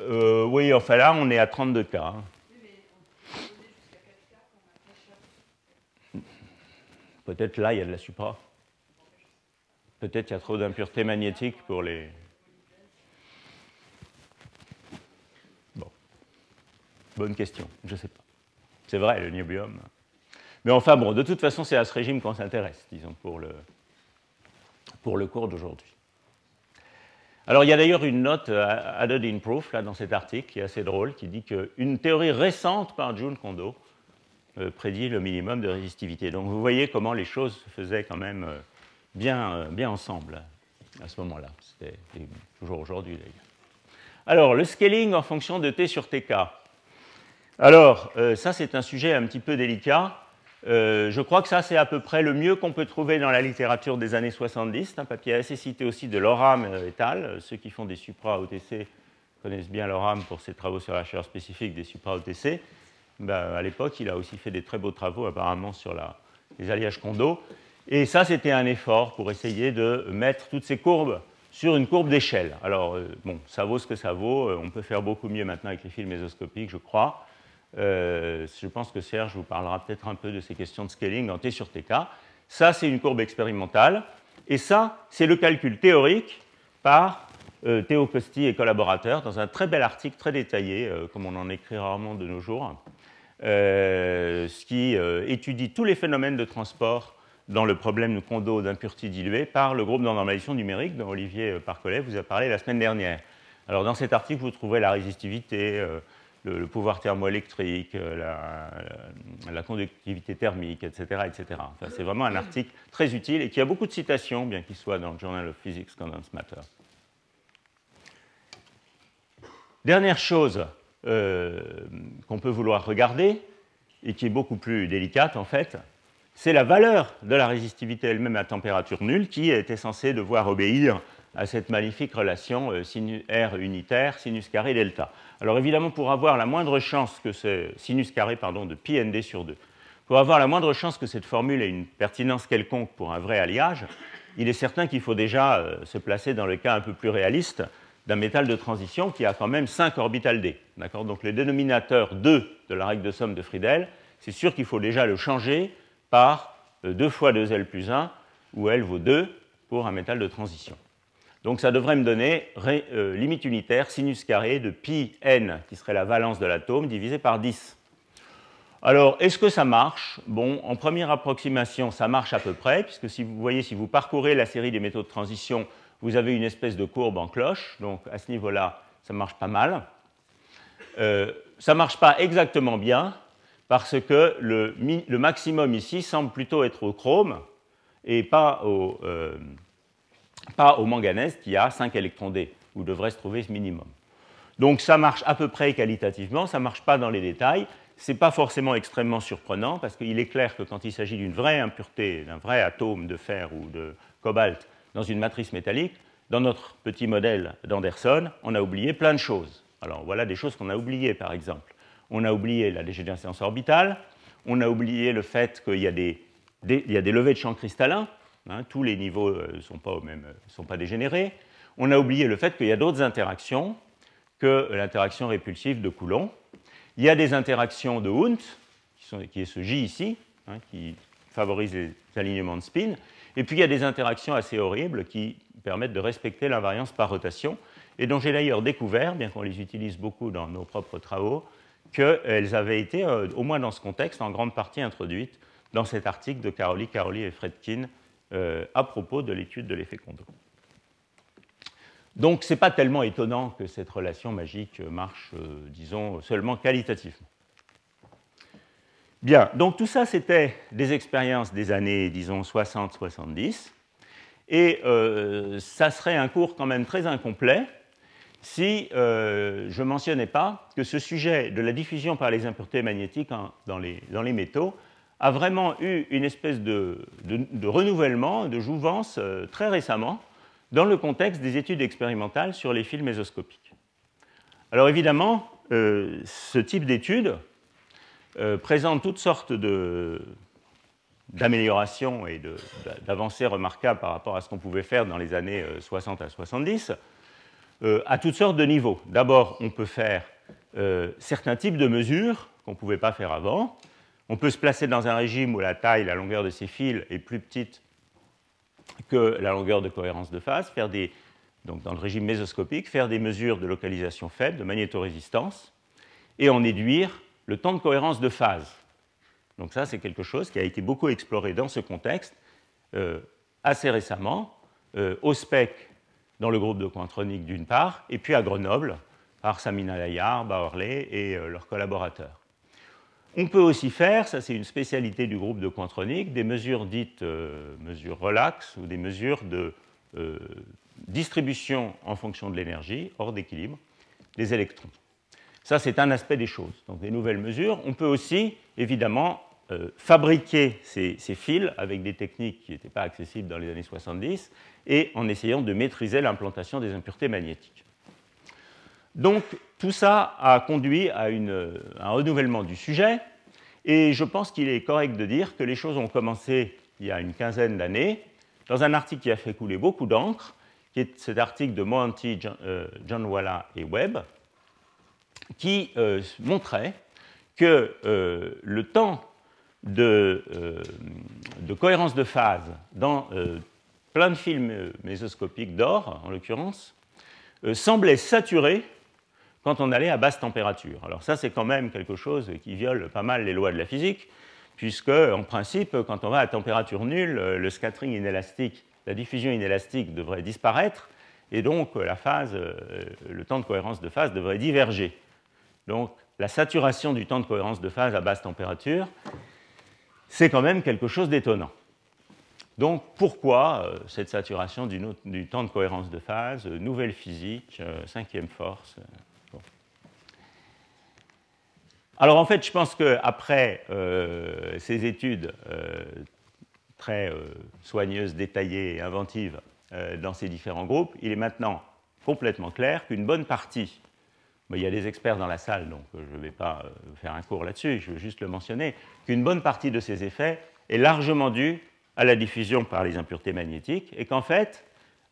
Euh, oui, enfin là, on est à 32 cas. Hein. Peut-être là, il y a de la supra. Peut-être qu'il y a trop d'impuretés magnétiques pour les. Bon. Bonne question, je ne sais pas. C'est vrai, le niobium. Mais enfin, bon, de toute façon, c'est à ce régime qu'on s'intéresse, disons, pour le, pour le cours d'aujourd'hui. Alors il y a d'ailleurs une note euh, added in proof là, dans cet article qui est assez drôle, qui dit qu'une théorie récente par June Kondo euh, prédit le minimum de résistivité. Donc vous voyez comment les choses se faisaient quand même euh, bien, bien ensemble à ce moment-là. C'était toujours aujourd'hui d'ailleurs. Alors le scaling en fonction de T sur TK. Alors ça c'est un sujet un petit peu délicat. Euh, je crois que ça, c'est à peu près le mieux qu'on peut trouver dans la littérature des années 70. C'est un papier assez cité aussi de Loram et al. Ceux qui font des supra-OTC connaissent bien Loram pour ses travaux sur la chaleur spécifique des supra-OTC. Ben, à l'époque, il a aussi fait des très beaux travaux apparemment sur les alliages Kondo. Et ça, c'était un effort pour essayer de mettre toutes ces courbes sur une courbe d'échelle. Alors, euh, bon, ça vaut ce que ça vaut. Euh, on peut faire beaucoup mieux maintenant avec les fils mésoscopiques, je crois. Euh, je pense que Serge vous parlera peut-être un peu de ces questions de scaling en T sur TK. Ça, c'est une courbe expérimentale. Et ça, c'est le calcul théorique par euh, Théo Costi et collaborateurs dans un très bel article très détaillé, euh, comme on en écrit rarement de nos jours, ce qui étudie tous les phénomènes de transport dans le problème de Kondo d'impureté diluée par le groupe de normalisation numérique dont Olivier Parcollet vous a parlé la semaine dernière. Alors dans cet article, vous trouverez la résistivité, le, pouvoir thermoélectrique, euh, la, conductivité thermique, etc. etc. c'est vraiment un article très utile et qui a beaucoup de citations, bien qu'il soit dans le Journal of Physics Condensed Matter. Dernière chose euh, qu'on peut vouloir regarder, et qui est beaucoup plus délicate en fait, c'est la valeur de la résistivité elle-même à température nulle qui était censée devoir obéir à cette magnifique relation euh, R unitaire, sinus carré delta. Alors évidemment, pour avoir la moindre chance que ce sinus carré pardon, de pi sur 2, pour avoir la moindre chance que cette formule ait une pertinence quelconque pour un vrai alliage, il est certain qu'il faut déjà euh, se placer dans le cas un peu plus réaliste d'un métal de transition qui a quand même 5 orbitales d. Donc le dénominateur 2 de la règle de somme de Friedel, c'est sûr qu'il faut déjà le changer par 2 euh, fois 2L plus 1, où L vaut 2 pour un métal de transition. Donc ça devrait me donner euh, limite unitaire sinus carré de pi n, qui serait la valence de l'atome, divisé par 10. Alors, est-ce que ça marche? Bon, en première approximation, ça marche à peu près, puisque si vous voyez, si vous parcourez la série des métaux de transition, vous avez une espèce de courbe en cloche, donc à ce niveau-là, ça marche pas mal. Euh, ça ne marche pas exactement bien parce que le, maximum ici semble plutôt être au chrome et pas au, euh, pas au manganèse qui a 5 électrons D, où devrait se trouver ce minimum. Donc ça marche à peu près qualitativement, ça ne marche pas dans les détails. Ce n'est pas forcément extrêmement surprenant parce qu'il est clair que quand il s'agit d'une vraie impureté, d'un vrai atome de fer ou de cobalt dans une matrice métallique, dans notre petit modèle d'Anderson, on a oublié plein de choses. Alors voilà des choses qu'on a oubliées par exemple. On a oublié la dégénérescence orbitale, on a oublié le fait qu'il y, a des, levées de champ cristallins, hein, tous les niveaux ne euh, sont, pas sont pas dégénérés. On a oublié le fait qu'il y a d'autres interactions que l'interaction répulsive de Coulomb. Il y a des interactions de Hund, qui, est ce J ici, hein, qui favorise les alignements de spin. Et puis il y a des interactions assez horribles qui permettent de respecter l'invariance par rotation, et dont j'ai d'ailleurs découvert, bien qu'on les utilise beaucoup dans nos propres travaux, qu'elles avaient été, euh, au moins dans ce contexte, en grande partie introduites dans cet article de Caroli, Caroli et Fredkin euh, à propos de l'étude de l'effet Kondo. Donc ce n'est pas tellement étonnant que cette relation magique marche, euh, disons, seulement qualitativement. Bien, donc tout ça, c'était des expériences des années, disons, 60-70. Et euh, ça serait un cours quand même très incomplet si je ne mentionnais pas que ce sujet de la diffusion par les impuretés magnétiques dans, les, métaux a vraiment eu une espèce de, renouvellement, de jouvence très récemment, dans le contexte des études expérimentales sur les fils mésoscopiques. Alors évidemment, euh, ce type d'études euh, présente toutes sortes d'améliorations et d'avancées remarquables par rapport à ce qu'on pouvait faire dans les années 60 euh, à 70, à toutes sortes de niveaux. D'abord, on peut faire certains types de mesures qu'on ne pouvait pas faire avant. On peut se placer dans un régime où la taille, la longueur de ces fils est plus petite que la longueur de cohérence de phase, faire des, donc dans le régime mésoscopique, faire des mesures de localisation faible, de magnétorésistance, et en déduire le temps de cohérence de phase. Donc ça, c'est quelque chose qui a été beaucoup exploré dans ce contexte euh, assez récemment, euh, au SPEC dans le groupe de Quantronic d'une part, et puis à Grenoble par Samina Layard, Bauerley et euh, leurs collaborateurs. On peut aussi faire, ça c'est une spécialité du groupe de Quantronic, des mesures dites euh, mesures relax ou des mesures de euh, distribution en fonction de l'énergie, hors d'équilibre, des électrons. Ça c'est un aspect des choses, donc des nouvelles mesures. On peut aussi évidemment euh, fabriquer ces, ces, fils avec des techniques qui n'étaient pas accessibles dans les années 70 et en essayant de maîtriser l'implantation des impuretés magnétiques. Donc tout ça a conduit à un renouvellement du sujet, et je pense qu'il est correct de dire que les choses ont commencé il y a une quinzaine d'années, dans un article qui a fait couler beaucoup d'encre, qui est cet article de Mohanty, John, Walla et Webb, qui euh, montrait que euh, le temps de, euh, de, cohérence de phase dans plein de films mésoscopiques d'or, en l'occurrence, semblait saturé quand on allait à basse température. Alors ça, c'est quand même quelque chose qui viole pas mal les lois de la physique, puisque, en principe, quand on va à température nulle, le scattering inélastique, la diffusion inélastique devrait disparaître, et donc la phase, euh, le temps de cohérence de phase devrait diverger. Donc la saturation du temps de cohérence de phase à basse température, c'est quand même quelque chose d'étonnant. Donc pourquoi euh, cette saturation du, temps de cohérence de phase Nouvelle physique, euh, cinquième force alors en fait, je pense qu'après euh, ces études euh, très euh, soigneuses, détaillées et inventives dans ces différents groupes, il est maintenant complètement clair qu'une bonne partie, il y a des experts dans la salle, donc je ne vais pas faire un cours là-dessus, je veux juste le mentionner, qu'une bonne partie de ces effets est largement due à la diffusion par les impuretés magnétiques et qu'en fait,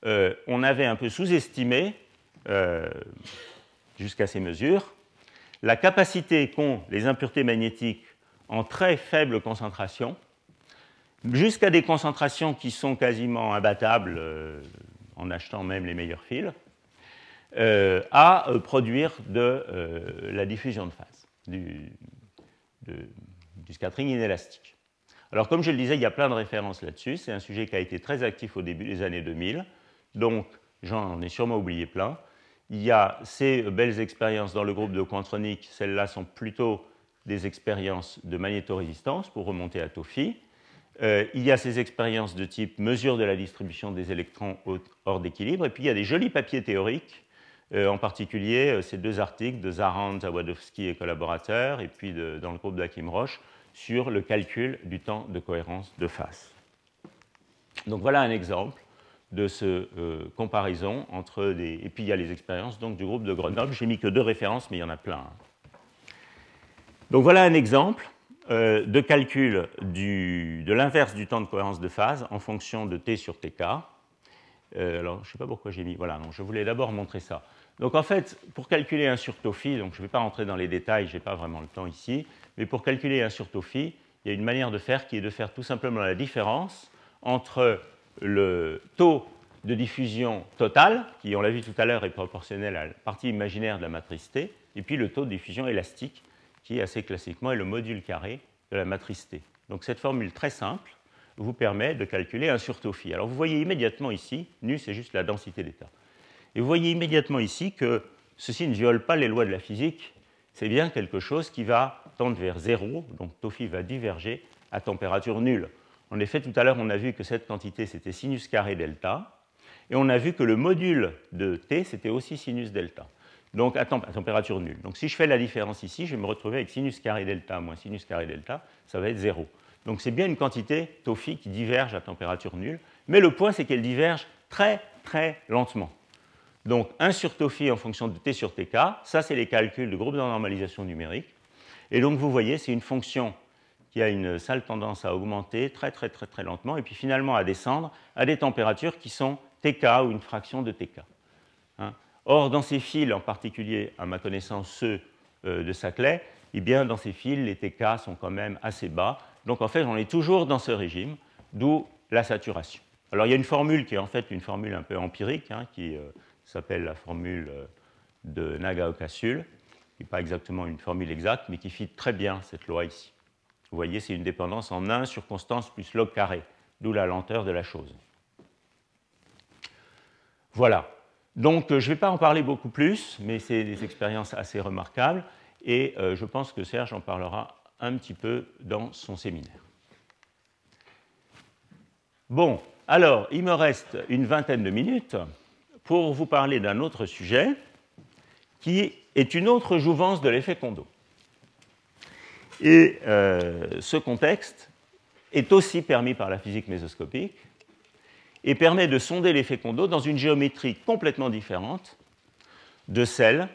on avait un peu sous-estimé, jusqu'à ces mesures, la capacité qu'ont les impuretés magnétiques en très faible concentration, jusqu'à des concentrations qui sont quasiment imbattables euh, en achetant même les meilleurs fils, euh, à euh, produire de la diffusion de phase, du, du scattering inélastique. Alors comme je le disais, il y a plein de références là-dessus, c'est un sujet qui a été très actif au début des années 2000, donc j'en ai sûrement oublié plein. Il y a ces belles expériences dans le groupe de Quantronic. Celles-là sont plutôt des expériences de magnétorésistance pour remonter à Toffy. Euh, il y a ces expériences de type mesure de la distribution des électrons hors d'équilibre. Et puis il y a des jolis papiers théoriques, euh, en particulier euh, ces deux articles de Zarand, Zawadowski et collaborateurs, et puis dans le groupe d'Akim Roche, sur le calcul du temps de cohérence de phase. Donc voilà un exemple de ce comparaison entre des. Et puis il y a les expériences donc, du groupe de Grenoble. J'ai mis que deux références, mais il y en a plein. Donc voilà un exemple euh, de calcul de l'inverse du temps de cohérence de phase en fonction de t sur tk. Euh, alors, je ne sais pas pourquoi j'ai mis. Voilà, je voulais d'abord montrer ça. Donc, en fait, pour calculer un surtophi, donc je ne vais pas rentrer dans les détails, je n'ai pas vraiment le temps ici, mais pour calculer un surtophi, il y a une manière de faire qui est de faire tout simplement la différence entre le taux de diffusion total, qui, on l'a vu tout à l'heure, est proportionnel à la partie imaginaire de la matrice T, et puis le taux de diffusion élastique, qui assez classiquement est le module carré de la matrice T. Donc cette formule très simple vous permet de calculer un surtaux phi. Alors vous voyez immédiatement ici, nu c'est juste la densité d'état. Et vous voyez immédiatement ici que ceci ne viole pas les lois de la physique, c'est bien quelque chose qui va tendre vers zéro, donc phi va diverger à température nulle. En effet, tout à l'heure, on a vu que cette quantité, c'était sinus carré delta, et on a vu que le module de T, c'était aussi sinus delta donc à, température nulle. Donc si je fais la différence ici, je vais me retrouver avec sinus carré delta moins sinus carré delta, ça va être 0. Donc c'est bien une quantité phi qui diverge à température nulle, mais le point c'est qu'elle diverge très très lentement. Donc 1 sur phi en fonction de t sur tk, ça c'est les calculs de groupe de normalisation numérique. Et donc vous voyez, c'est une fonction qui a une sale tendance à augmenter très très très très lentement et puis finalement à descendre à des températures qui sont tk ou une fraction de tk. Hein. Or, dans ces fils, en particulier à ma connaissance ceux euh, de Saclay, eh bien, dans ces fils, les TK sont quand même assez bas. Donc en fait, on est toujours dans ce régime, d'où la saturation. Alors il y a une formule qui est en fait une formule un peu empirique, hein, qui euh, s'appelle la formule euh, de Nagaoka-Sul, qui n'est pas exactement une formule exacte, mais qui fit très bien cette loi ici. Vous voyez, c'est une dépendance en 1 sur constance plus log carré, d'où la lenteur de la chose. Voilà. Donc euh, je ne vais pas en parler beaucoup plus, mais c'est des expériences assez remarquables et euh, je pense que Serge en parlera un petit peu dans son séminaire. Bon, alors il me reste une vingtaine de minutes pour vous parler d'un autre sujet qui est une autre jouvence de l'effet Kondo. Et euh, ce contexte est aussi permis par la physique mésoscopique, et permet de sonder l'effet Kondo dans une géométrie complètement différente de celle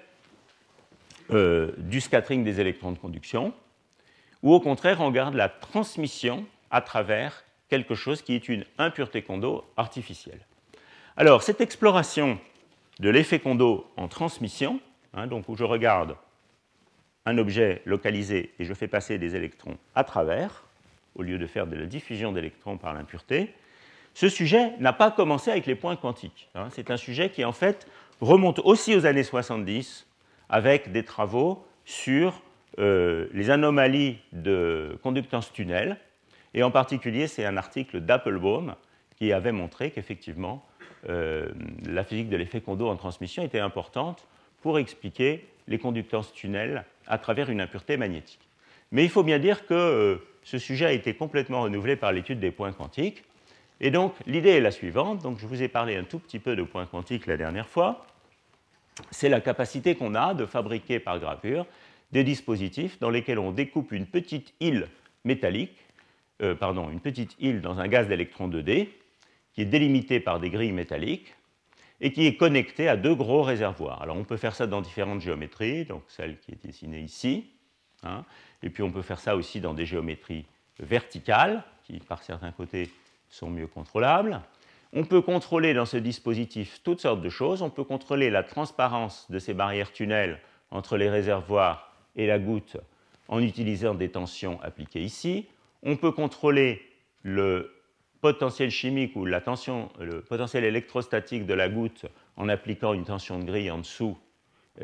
euh, du scattering des électrons de conduction, ou au contraire on garde la transmission à travers quelque chose qui est une impureté Kondo artificielle. Alors cette exploration de l'effet Kondo en transmission, hein, donc où je regarde un objet localisé et je fais passer des électrons à travers, au lieu de faire de la diffusion d'électrons par l'impureté, ce sujet n'a pas commencé avec les points quantiques. Hein. C'est un sujet qui, en fait, remonte aussi aux années 70 avec des travaux sur euh, les anomalies de conductance tunnel. Et en particulier, c'est un article d'Applebaum qui avait montré qu'effectivement, euh, la physique de l'effet Kondo en transmission était importante pour expliquer les conductances tunnels à travers une impureté magnétique. Mais il faut bien dire que euh, ce sujet a été complètement renouvelé par l'étude des points quantiques. Et donc, l'idée est la suivante. Donc, je vous ai parlé un tout petit peu de points quantiques la dernière fois. C'est la capacité qu'on a de fabriquer par gravure des dispositifs dans lesquels on découpe une petite île métallique, euh, pardon, une petite île dans un gaz d'électrons 2D, qui est délimitée par des grilles métalliques et qui est connectée à deux gros réservoirs. Alors, on peut faire ça dans différentes géométries, donc celle qui est dessinée ici, hein, et puis on peut faire ça aussi dans des géométries verticales, qui par certains côtés sont mieux contrôlables. On peut contrôler dans ce dispositif toutes sortes de choses. On peut contrôler la transparence de ces barrières tunnels entre les réservoirs et la goutte en utilisant des tensions appliquées ici. On peut contrôler le potentiel chimique ou la tension, le potentiel électrostatique de la goutte en appliquant une tension de grille en dessous.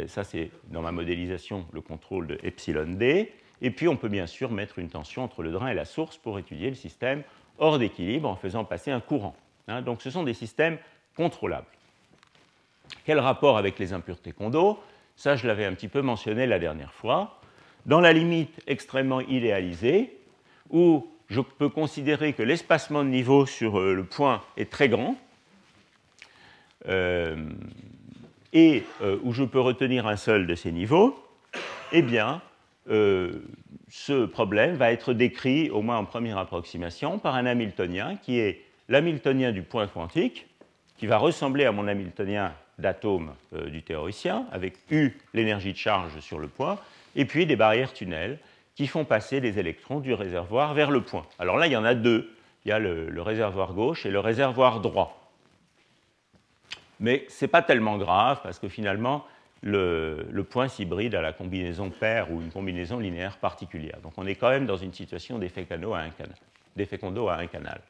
ça, c'est dans ma modélisation le contrôle de epsilon d. Et puis, on peut bien sûr mettre une tension entre le drain et la source pour étudier le système hors d'équilibre en faisant passer un courant. Hein. donc ce sont des systèmes contrôlables. Quel rapport avec les impuretés Kondo Ça, je l'avais un petit peu mentionné la dernière fois. Dans la limite extrêmement idéalisée, où je peux considérer que l'espacement de niveau sur euh, le point est très grand, euh, et euh, où je peux retenir un seul de ces niveaux, eh bien, ce problème va être décrit, au moins en première approximation, par un Hamiltonien qui est l'Hamiltonien du point quantique, qui va ressembler à mon Hamiltonien d'atome du théoricien, avec U, l'énergie de charge sur le point, et puis des barrières tunnels qui font passer les électrons du réservoir vers le point. Alors là, il y en a deux. Il y a le, réservoir gauche et le réservoir droit. Mais ce n'est pas tellement grave parce que finalement, le, point s'hybride à la combinaison paire ou une combinaison linéaire particulière. Donc on est quand même dans une situation d'effet Kondo à un canal.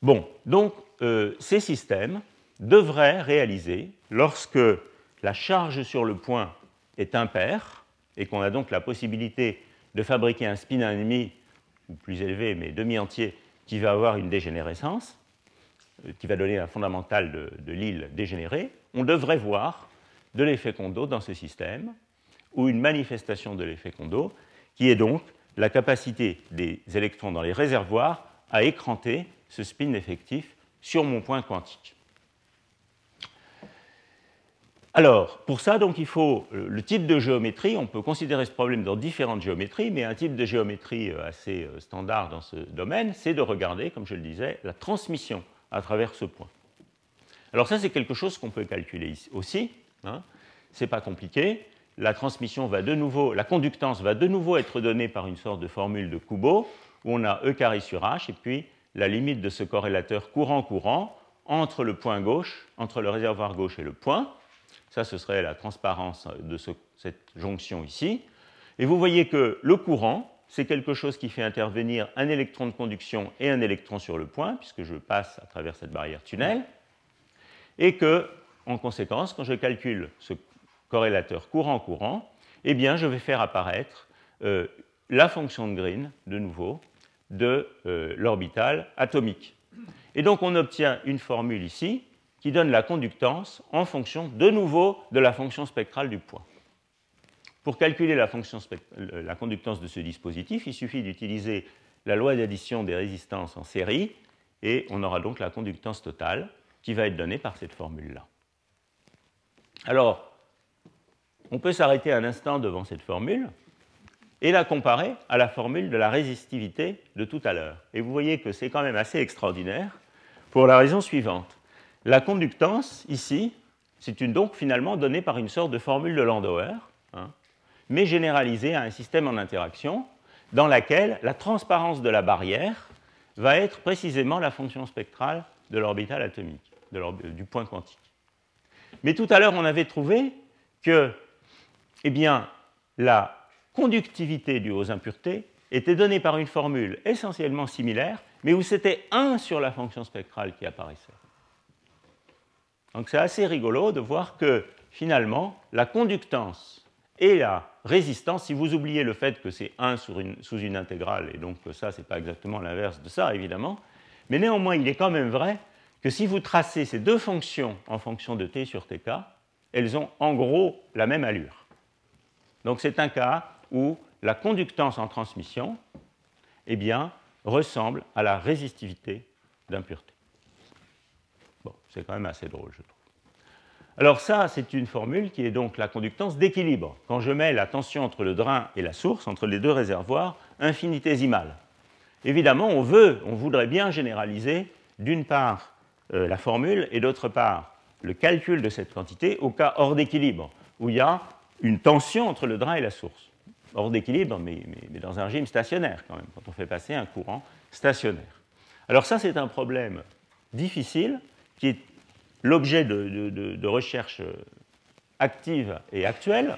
Bon, donc euh, ces systèmes devraient réaliser, lorsque la charge sur le point est impair, et qu'on a donc la possibilité de fabriquer un spin 1,5 ou plus élevé, mais demi-entier, qui va avoir une dégénérescence, euh, qui va donner un fondamental de, de l'île dégénérée, on devrait voir de l'effet Kondo dans ce système, ou une manifestation de l'effet Kondo, qui est donc la capacité des électrons dans les réservoirs à écranter ce spin effectif sur mon point quantique. Alors, pour ça, donc, il faut le type de géométrie. On peut considérer ce problème dans différentes géométries, mais un type de géométrie euh, assez euh, standard dans ce domaine, c'est de regarder, comme je le disais, la transmission à travers ce point. Alors ça, c'est quelque chose qu'on peut calculer aussi. Hein. Ce n'est pas compliqué. La transmission va de nouveau, la conductance va de nouveau être donnée par une sorte de formule de Kubo, où on a E carré sur H, et puis la limite de ce corrélateur courant-courant entre le point gauche, entre le réservoir gauche et le point. Ça, ce serait la transparence de cette jonction ici. Et vous voyez que le courant, c'est quelque chose qui fait intervenir un électron de conduction et un électron sur le point, puisque je passe à travers cette barrière tunnel, et que, en conséquence, quand je calcule ce corrélateur courant-courant, eh bien, je vais faire apparaître euh, la fonction de Green, de nouveau, de euh, l'orbital atomique. Et donc, on obtient une formule ici qui donne la conductance en fonction de nouveau de la fonction spectrale du point. Pour calculer la conductance de ce dispositif, il suffit d'utiliser la loi d'addition des résistances en série et on aura donc la conductance totale qui va être donnée par cette formule-là. Alors, on peut s'arrêter un instant devant cette formule et la comparer à la formule de la résistivité de tout à l'heure. Et vous voyez que c'est quand même assez extraordinaire pour la raison suivante. La conductance, ici, c'est donc finalement donnée par une sorte de formule de Landauer, hein, mais généralisée à un système en interaction dans laquelle la transparence de la barrière va être précisément la fonction spectrale de l'orbital atomique, du point quantique. Mais tout à l'heure, on avait trouvé que eh la conductivité due aux impuretés était donnée par une formule essentiellement similaire, mais où c'était 1 sur la fonction spectrale qui apparaissait. Donc c'est assez rigolo de voir que finalement, la conductance et la résistance, si vous oubliez le fait que c'est 1 sous une, intégrale, et donc ça, ce n'est pas exactement l'inverse de ça, évidemment, mais néanmoins, il est quand même vrai que si vous tracez ces deux fonctions en fonction de t sur tk, elles ont en gros la même allure. Donc c'est un cas où la conductance en transmission eh bien, ressemble à la résistivité d'impureté c'est quand même assez drôle, je trouve. Alors ça, c'est une formule qui est donc la conductance d'équilibre. Quand je mets la tension entre le drain et la source, entre les deux réservoirs, infinitésimale. Évidemment, on veut, on voudrait bien généraliser d'une part euh, la formule et d'autre part le calcul de cette quantité au cas hors d'équilibre, où il y a une tension entre le drain et la source. Hors d'équilibre, mais, mais dans un régime stationnaire quand même, quand on fait passer un courant stationnaire. Alors ça, c'est un problème difficile qui est l'objet de, recherches actives et actuelles.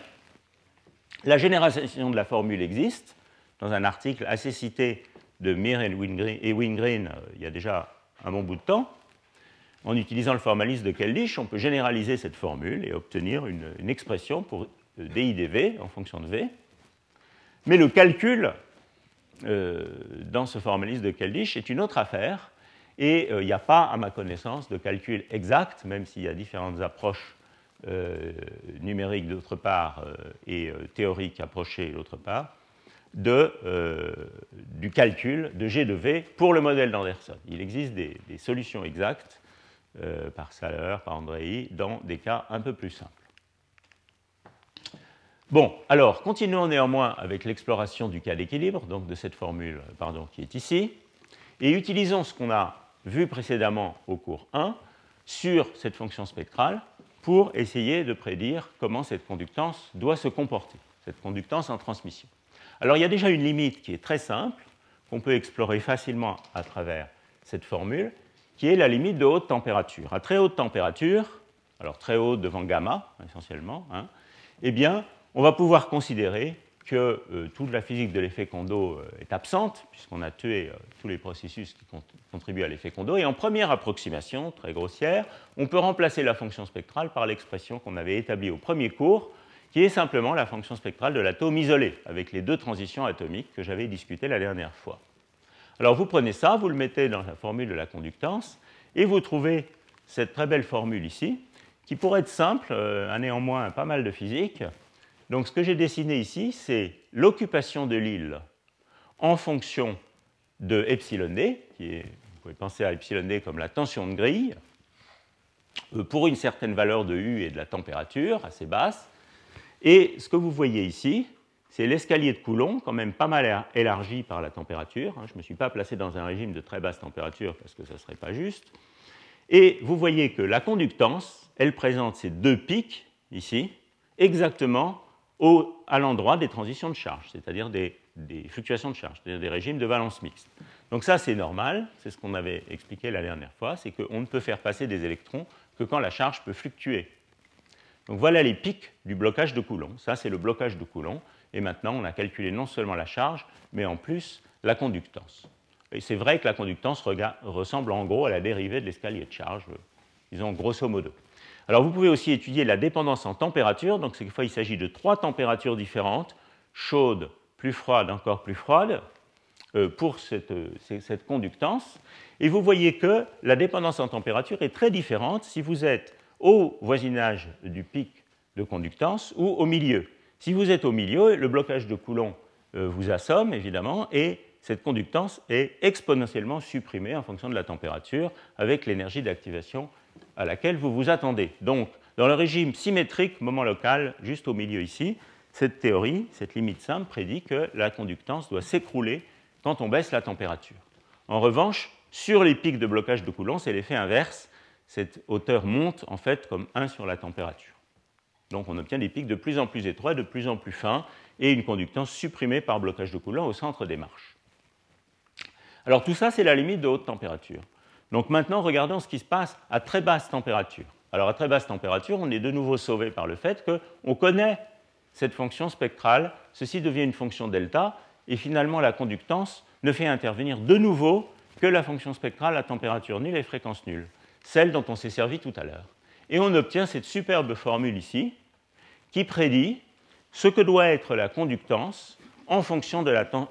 La généralisation de la formule existe dans un article assez cité de Mir et Wingreen euh, il y a déjà un bon bout de temps. En utilisant le formalisme de Keldysh, on peut généraliser cette formule et obtenir une, expression pour euh, di dv en fonction de v. Mais le calcul euh, dans ce formalisme de Keldysh est une autre affaire Et il n'y a pas, à ma connaissance, de calcul exact, même s'il y a différentes approches numériques d'autre part et théoriques approchées d'autre part, de, du calcul de G de V pour le modèle d'Anderson. Il existe des, des solutions exactes par Saller, par Andrei, dans des cas un peu plus simples. Bon, alors, continuons néanmoins avec l'exploration du cas d'équilibre, donc de cette formule pardon, qui est ici, et utilisons ce qu'on a vu précédemment au cours 1 sur cette fonction spectrale pour essayer de prédire comment cette conductance doit se comporter, cette conductance en transmission. Alors, il y a déjà une limite qui est très simple, qu'on peut explorer facilement à travers cette formule, qui est la limite de haute température. À très haute température, alors très haute devant gamma essentiellement, hein, eh bien, on va pouvoir considérer que euh, toute la physique de l'effet Kondo euh, est absente, puisqu'on a tué euh, tous les processus qui contribuent à l'effet Kondo. Et en première approximation, très grossière, on peut remplacer la fonction spectrale par l'expression qu'on avait établie au premier cours, qui est simplement la fonction spectrale de l'atome isolé, avec les deux transitions atomiques que j'avais discutées la dernière fois. Alors vous prenez ça, vous le mettez dans la formule de la conductance, et vous trouvez cette très belle formule ici, qui pourrait être simple, a néanmoins pas mal de physique, donc ce que j'ai dessiné ici, c'est l'occupation de l'île en fonction de epsilon d, qui est, vous pouvez penser à epsilon d comme la tension de grille, euh, pour une certaine valeur de U et de la température assez basse. Et ce que vous voyez ici, c'est l'escalier de Coulomb, quand même pas mal élargi par la température. Hein. Je ne me suis pas placé dans un régime de très basse température parce que ça ne serait pas juste. Et vous voyez que la conductance, elle présente ces deux pics ici, exactement à l'endroit des transitions de charge, c'est-à-dire des, fluctuations de charge, c'est-à-dire des régimes de valence mixte. Donc ça, c'est normal, c'est ce qu'on avait expliqué la dernière fois, c'est qu'on ne peut faire passer des électrons que quand la charge peut fluctuer. Donc voilà les pics du blocage de Coulomb. Ça, c'est le blocage de Coulomb. Et maintenant, on a calculé non seulement la charge, mais en plus la conductance. Et c'est vrai que la conductance ressemble en gros à la dérivée de l'escalier de charge, disons grosso modo. Alors vous pouvez aussi étudier la dépendance en température. Donc cette fois, il s'agit de trois températures différentes, chaude, plus froide, encore plus froide, euh, pour cette, cette, conductance. Et vous voyez que la dépendance en température est très différente si vous êtes au voisinage du pic de conductance ou au milieu. Si vous êtes au milieu, le blocage de Coulomb euh, vous assomme évidemment et cette conductance est exponentiellement supprimée en fonction de la température avec l'énergie d'activation à laquelle vous vous attendez. Donc, dans le régime symétrique moment local, juste au milieu ici, cette théorie, cette limite simple, prédit que la conductance doit s'écrouler quand on baisse la température. En revanche, sur les pics de blocage de Coulomb, c'est l'effet inverse. Cette hauteur monte en fait comme 1 sur la température. Donc on obtient des pics de plus en plus étroits, de plus en plus fins, et une conductance supprimée par blocage de Coulomb au centre des marches. Alors tout ça, c'est la limite de haute température. Donc maintenant, regardons ce qui se passe à très basse température. Alors à très basse température, on est de nouveau sauvé par le fait qu'on connaît cette fonction spectrale, ceci devient une fonction delta, et finalement la conductance ne fait intervenir de nouveau que la fonction spectrale à température nulle et fréquence nulle, celle dont on s'est servi tout à l'heure. Et on obtient cette superbe formule ici, qui prédit ce que doit être la conductance en fonction,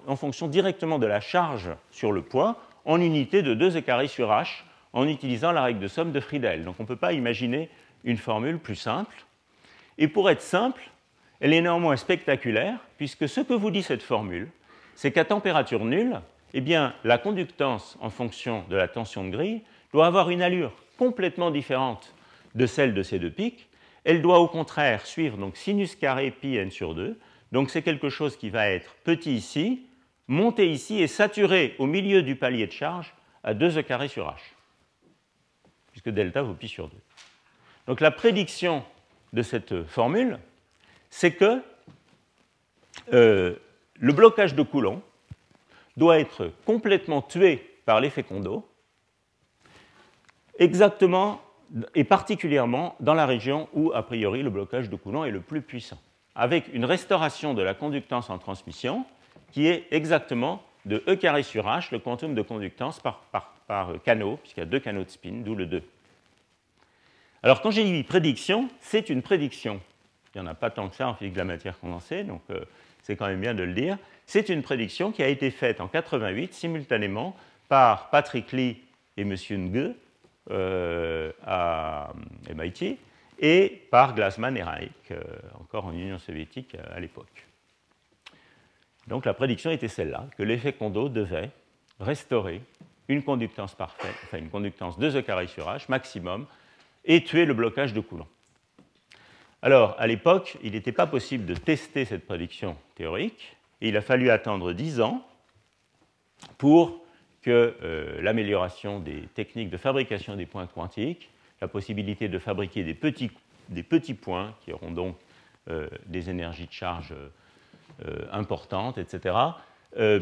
en fonction directement de la charge sur le poids en unité de 2 e sur h en utilisant la règle de somme de Friedel. Donc on ne peut pas imaginer une formule plus simple. Et pour être simple, elle est néanmoins spectaculaire, puisque ce que vous dit cette formule, c'est qu'à température nulle, eh bien, la conductance en fonction de la tension de grille doit avoir une allure complètement différente de celle de ces deux pics. Elle doit au contraire suivre donc sinus carré pi n sur 2. Donc c'est quelque chose qui va être petit ici, monter ici et saturer au milieu du palier de charge à 2 e carré sur h, puisque delta vaut pi sur 2. Donc la prédiction de cette formule, c'est que euh, le blocage de Coulomb doit être complètement tué par l'effet Kondo, exactement et particulièrement dans la région où, a priori, le blocage de Coulomb est le plus puissant, avec une restauration de la conductance en transmission qui est exactement de E carré sur H, le quantum de conductance par, par, canot, puisqu'il y a deux canaux de spin, d'où le 2. Alors quand j'ai dit prédiction, c'est une prédiction. Il n'y en a pas tant que ça en physique de la matière condensée, donc euh, c'est quand même bien de le dire. C'est une prédiction qui a été faite en 88 simultanément par Patrick Lee et M. Nge à MIT, et par Glassman et Reich, encore en Union soviétique à l'époque. Donc la prédiction était celle-là, que l'effet Kondo devait restaurer une conductance parfaite, enfin une conductance de carré sur H maximum, et tuer le blocage de Coulomb. Alors, à l'époque, il n'était pas possible de tester cette prédiction théorique, et il a fallu attendre 10 ans pour que euh, l'amélioration des techniques de fabrication des points quantiques, la possibilité de fabriquer des petits, des points qui auront donc euh, des énergies de charge euh, importantes, etc.,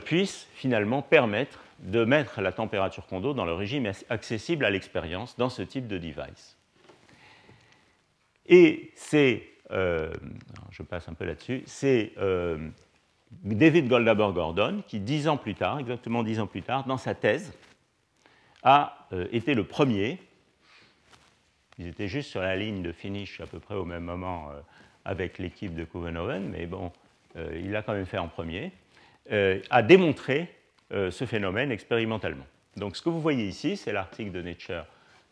puissent finalement permettre de mettre la température Kondo dans le régime accessible à l'expérience dans ce type de device. Et c'est, je passe un peu là-dessus, c'est David Goldhaber-Gordon, qui dix ans plus tard, exactement dix ans plus tard, dans sa thèse, a euh, été le premier. Ils étaient juste sur la ligne de finish à peu près au même moment euh, avec l'équipe de Covenhoven, mais bon, euh, il l'a quand même fait en premier, a démontré ce phénomène expérimentalement. Donc ce que vous voyez ici, c'est l'article de Nature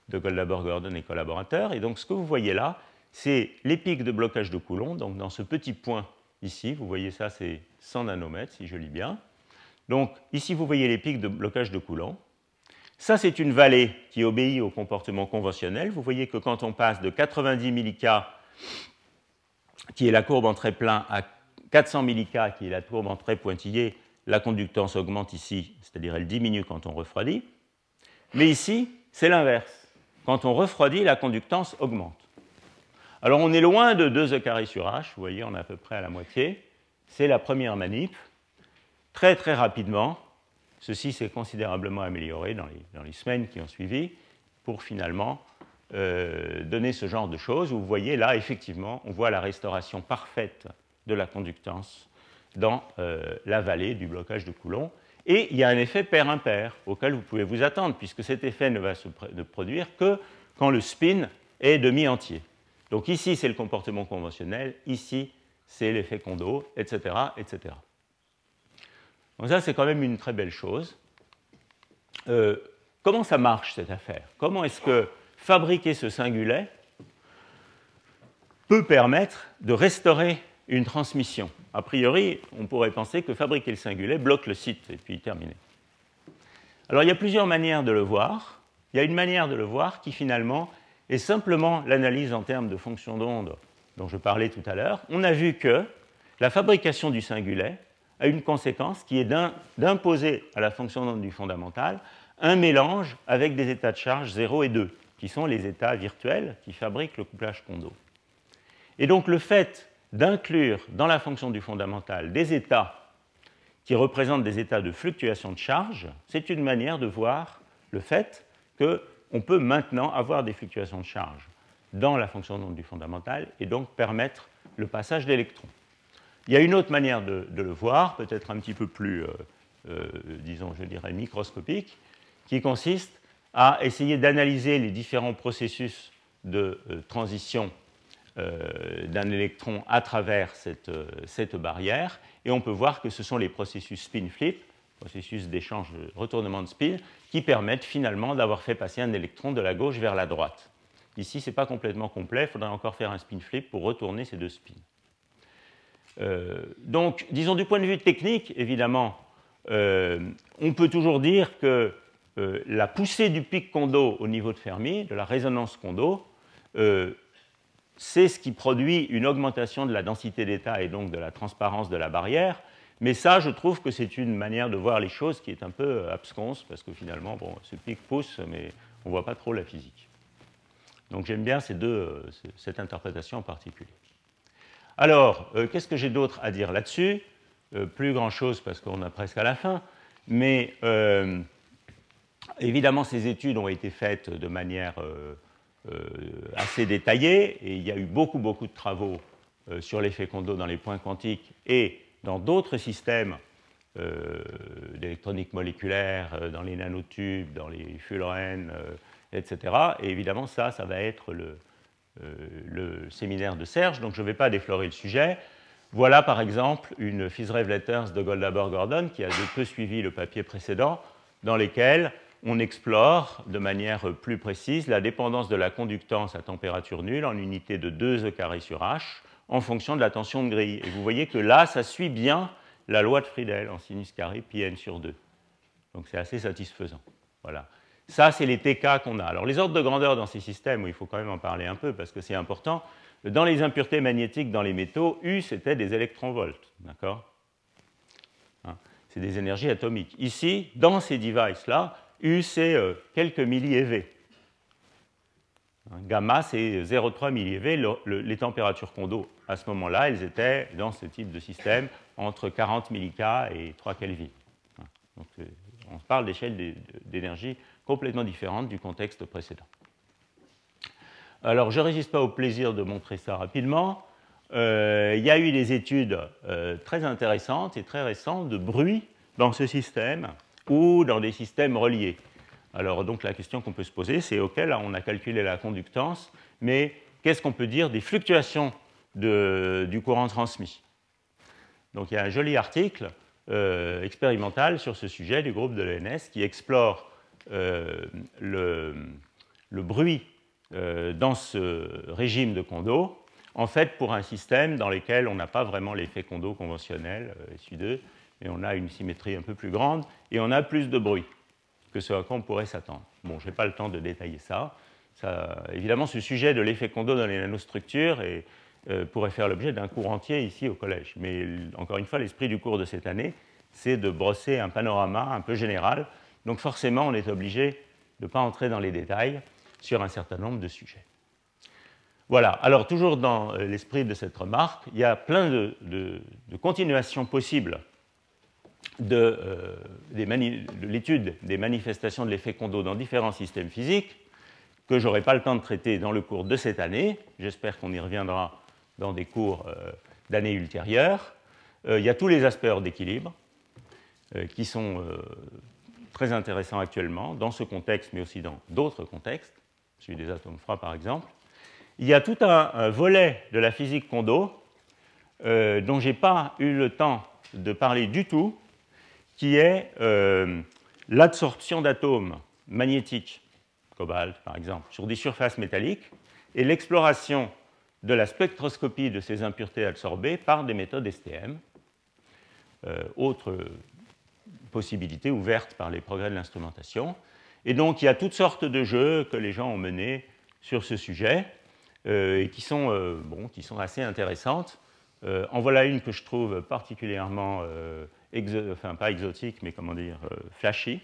de Goldhaber-Gordon et collaborateurs, et donc ce que vous voyez là, c'est les pics de blocage de Coulomb, donc dans ce petit point ici, vous voyez ça, c'est 100 nanomètres, si je lis bien. Donc ici, vous voyez les pics de blocage de Coulomb. Ça, c'est une vallée qui obéit au comportement conventionnel. Vous voyez que quand on passe de 90 millK, qui est la courbe en trait plein, à 400 millK, qui est la courbe en trait pointillé, la conductance augmente ici, c'est-à-dire elle diminue quand on refroidit. Mais ici, c'est l'inverse. Quand on refroidit, la conductance augmente. Alors on est loin de 2 E carré sur H, vous voyez, on est à peu près à la moitié c'est la première manip. Très très rapidement, ceci s'est considérablement amélioré dans les, semaines qui ont suivi pour finalement euh, donner ce genre de choses. Vous voyez là, effectivement, on voit la restauration parfaite de la conductance dans euh, la vallée du blocage de Coulomb. Et il y a un effet pair-impair auquel vous pouvez vous attendre, puisque cet effet ne va se produire que quand le spin est demi-entier. Donc ici, c'est le comportement conventionnel, ici, c'est l'effet Kondo, etc., etc. Donc ça, c'est quand même une très belle chose. Euh, comment ça marche, cette affaire? Comment est-ce que fabriquer ce singulet peut permettre de restaurer une transmission A priori, on pourrait penser que fabriquer le singulet bloque le site et puis terminer. Alors il y a plusieurs manières de le voir. Il y a une manière de le voir qui finalement est simplement l'analyse en termes de fonction d'onde dont je parlais tout à l'heure, on a vu que la fabrication du singulet a une conséquence qui est d'imposer à la fonction d'onde du fondamental un mélange avec des états de charge 0 et 2, qui sont les états virtuels qui fabriquent le couplage Kondo. Et donc le fait d'inclure dans la fonction du fondamental des états qui représentent des états de fluctuation de charge, c'est une manière de voir le fait qu'on peut maintenant avoir des fluctuations de charge dans la fonction d'onde du fondamental et donc permettre le passage d'électrons. Il y a une autre manière de, le voir, peut-être un petit peu plus, euh, euh, disons, je dirais, microscopique, qui consiste à essayer d'analyser les différents processus de euh, transition d'un électron à travers cette, cette, barrière, et on peut voir que ce sont les processus spin-flip, processus d'échange, retournement de spin, qui permettent finalement d'avoir fait passer un électron de la gauche vers la droite. Ici, ce n'est pas complètement complet, il faudrait encore faire un spin flip pour retourner ces deux spins. Euh, donc, disons du point de vue technique, évidemment, euh, on peut toujours dire que euh, la poussée du pic Kondo au niveau de Fermi, de la résonance Kondo, c'est ce qui produit une augmentation de la densité d'état et donc de la transparence de la barrière. Mais ça, je trouve que c'est une manière de voir les choses qui est un peu absconce, parce que finalement, bon, ce pic pousse, mais on ne voit pas trop la physique. Donc j'aime bien ces deux, euh, cette interprétation en particulier. Alors, euh, qu'est-ce que j'ai d'autre à dire là-dessus? Euh, Plus grand-chose parce qu'on a presque à la fin, mais évidemment ces études ont été faites de manière assez détaillée et il y a eu beaucoup, beaucoup de travaux sur l'effet Kondo dans les points quantiques et dans d'autres systèmes d'électronique moléculaire, dans les nanotubes, dans les fullerenes, etc. Et évidemment, ça, ça va être le, euh, le séminaire de Serge, donc je ne vais pas déflorer le sujet. Voilà par exemple une Fitzgerald Letters de Goldhaber Gordon qui a de peu suivi le papier précédent, dans lesquels on explore de manière plus précise la dépendance de la conductance à température nulle en unité de 2 E sur H en fonction de la tension de grille. Et vous voyez que là, ça suit bien la loi de Friedel en sinus carré pi n sur 2. Donc c'est assez satisfaisant. Voilà. Ça, c'est les TK qu'on a. Alors les ordres de grandeur dans ces systèmes, il faut quand même en parler un peu parce que c'est important. Dans les impuretés magnétiques dans les métaux, U, c'était des électronvolts. D'accord? Hein, C'est des énergies atomiques. Ici, dans ces devices-là, U, c'est quelques millieV. Hein, gamma, c'est 0,3 millieV. les températures Kondo, à ce moment-là, elles étaient, dans ce type de système, entre 40 millK et 3 Kelvin. Donc, euh, on parle d'échelles d'énergie complètement différentes du contexte précédent. Alors, je ne résiste pas au plaisir de montrer ça rapidement. Euh, il y a eu des études euh, très intéressantes et très récentes de bruit dans ce système ou dans des systèmes reliés. Alors, donc, la question qu'on peut se poser, c'est OK, là, on a calculé la conductance, mais qu'est-ce qu'on peut dire des fluctuations du courant transmis? Donc, il y a un joli article euh, expérimental sur ce sujet du groupe de l'ENS qui explore le, le, bruit euh, dans ce régime de Kondo, en fait pour un système dans lequel on n'a pas vraiment l'effet Kondo conventionnel, euh, SU2, mais on a une symétrie un peu plus grande et on a plus de bruit que ce à quoi on pourrait s'attendre. Bon, je n'ai pas le temps de détailler ça. Évidemment, ce sujet de l'effet Kondo dans les nanostructures euh, pourrait faire l'objet d'un cours entier ici au collège. Mais encore une fois, l'esprit du cours de cette année, c'est de brosser un panorama un peu général. Donc forcément, on est obligé de ne pas entrer dans les détails sur un certain nombre de sujets. Voilà, alors toujours dans euh, l'esprit de cette remarque, il y a plein de, continuations possibles euh, de, l'étude des manifestations de l'effet Kondo dans différents systèmes physiques que je n'aurai pas le temps de traiter dans le cours de cette année. J'espère qu'on y reviendra dans des cours euh, d'années ultérieures. il y a tous les aspects d'équilibre qui sont très intéressants actuellement dans ce contexte, mais aussi dans d'autres contextes celui des atomes froids par exemple, il y a tout un, volet de la physique Kondo euh, dont je n'ai pas eu le temps de parler du tout, qui est euh, l'absorption d'atomes magnétiques, cobalt par exemple, sur des surfaces métalliques, et l'exploration de la spectroscopie de ces impuretés absorbées par des méthodes STM. Euh, autre possibilité ouverte par les progrès de l'instrumentation. Et donc, il y a toutes sortes de jeux que les gens ont menés sur ce sujet euh, et qui sont, euh, bon, qui sont assez intéressantes. En voilà une que je trouve particulièrement, enfin pas exotique, mais comment dire, flashy.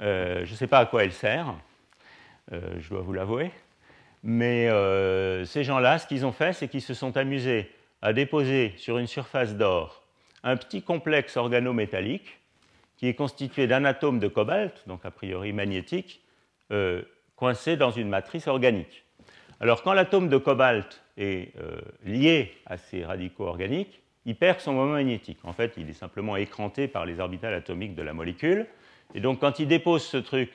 je ne sais pas à quoi elle sert, je dois vous l'avouer. Mais ces gens-là, ce qu'ils ont fait, c'est qu'ils se sont amusés à déposer sur une surface d'or un petit complexe organométallique qui est constitué d'un atome de cobalt, donc a priori magnétique, euh, coincé dans une matrice organique. Alors quand l'atome de cobalt est euh, lié à ces radicaux organiques, il perd son moment magnétique. En fait, il est simplement écranté par les orbitales atomiques de la molécule. Et donc quand il dépose ce truc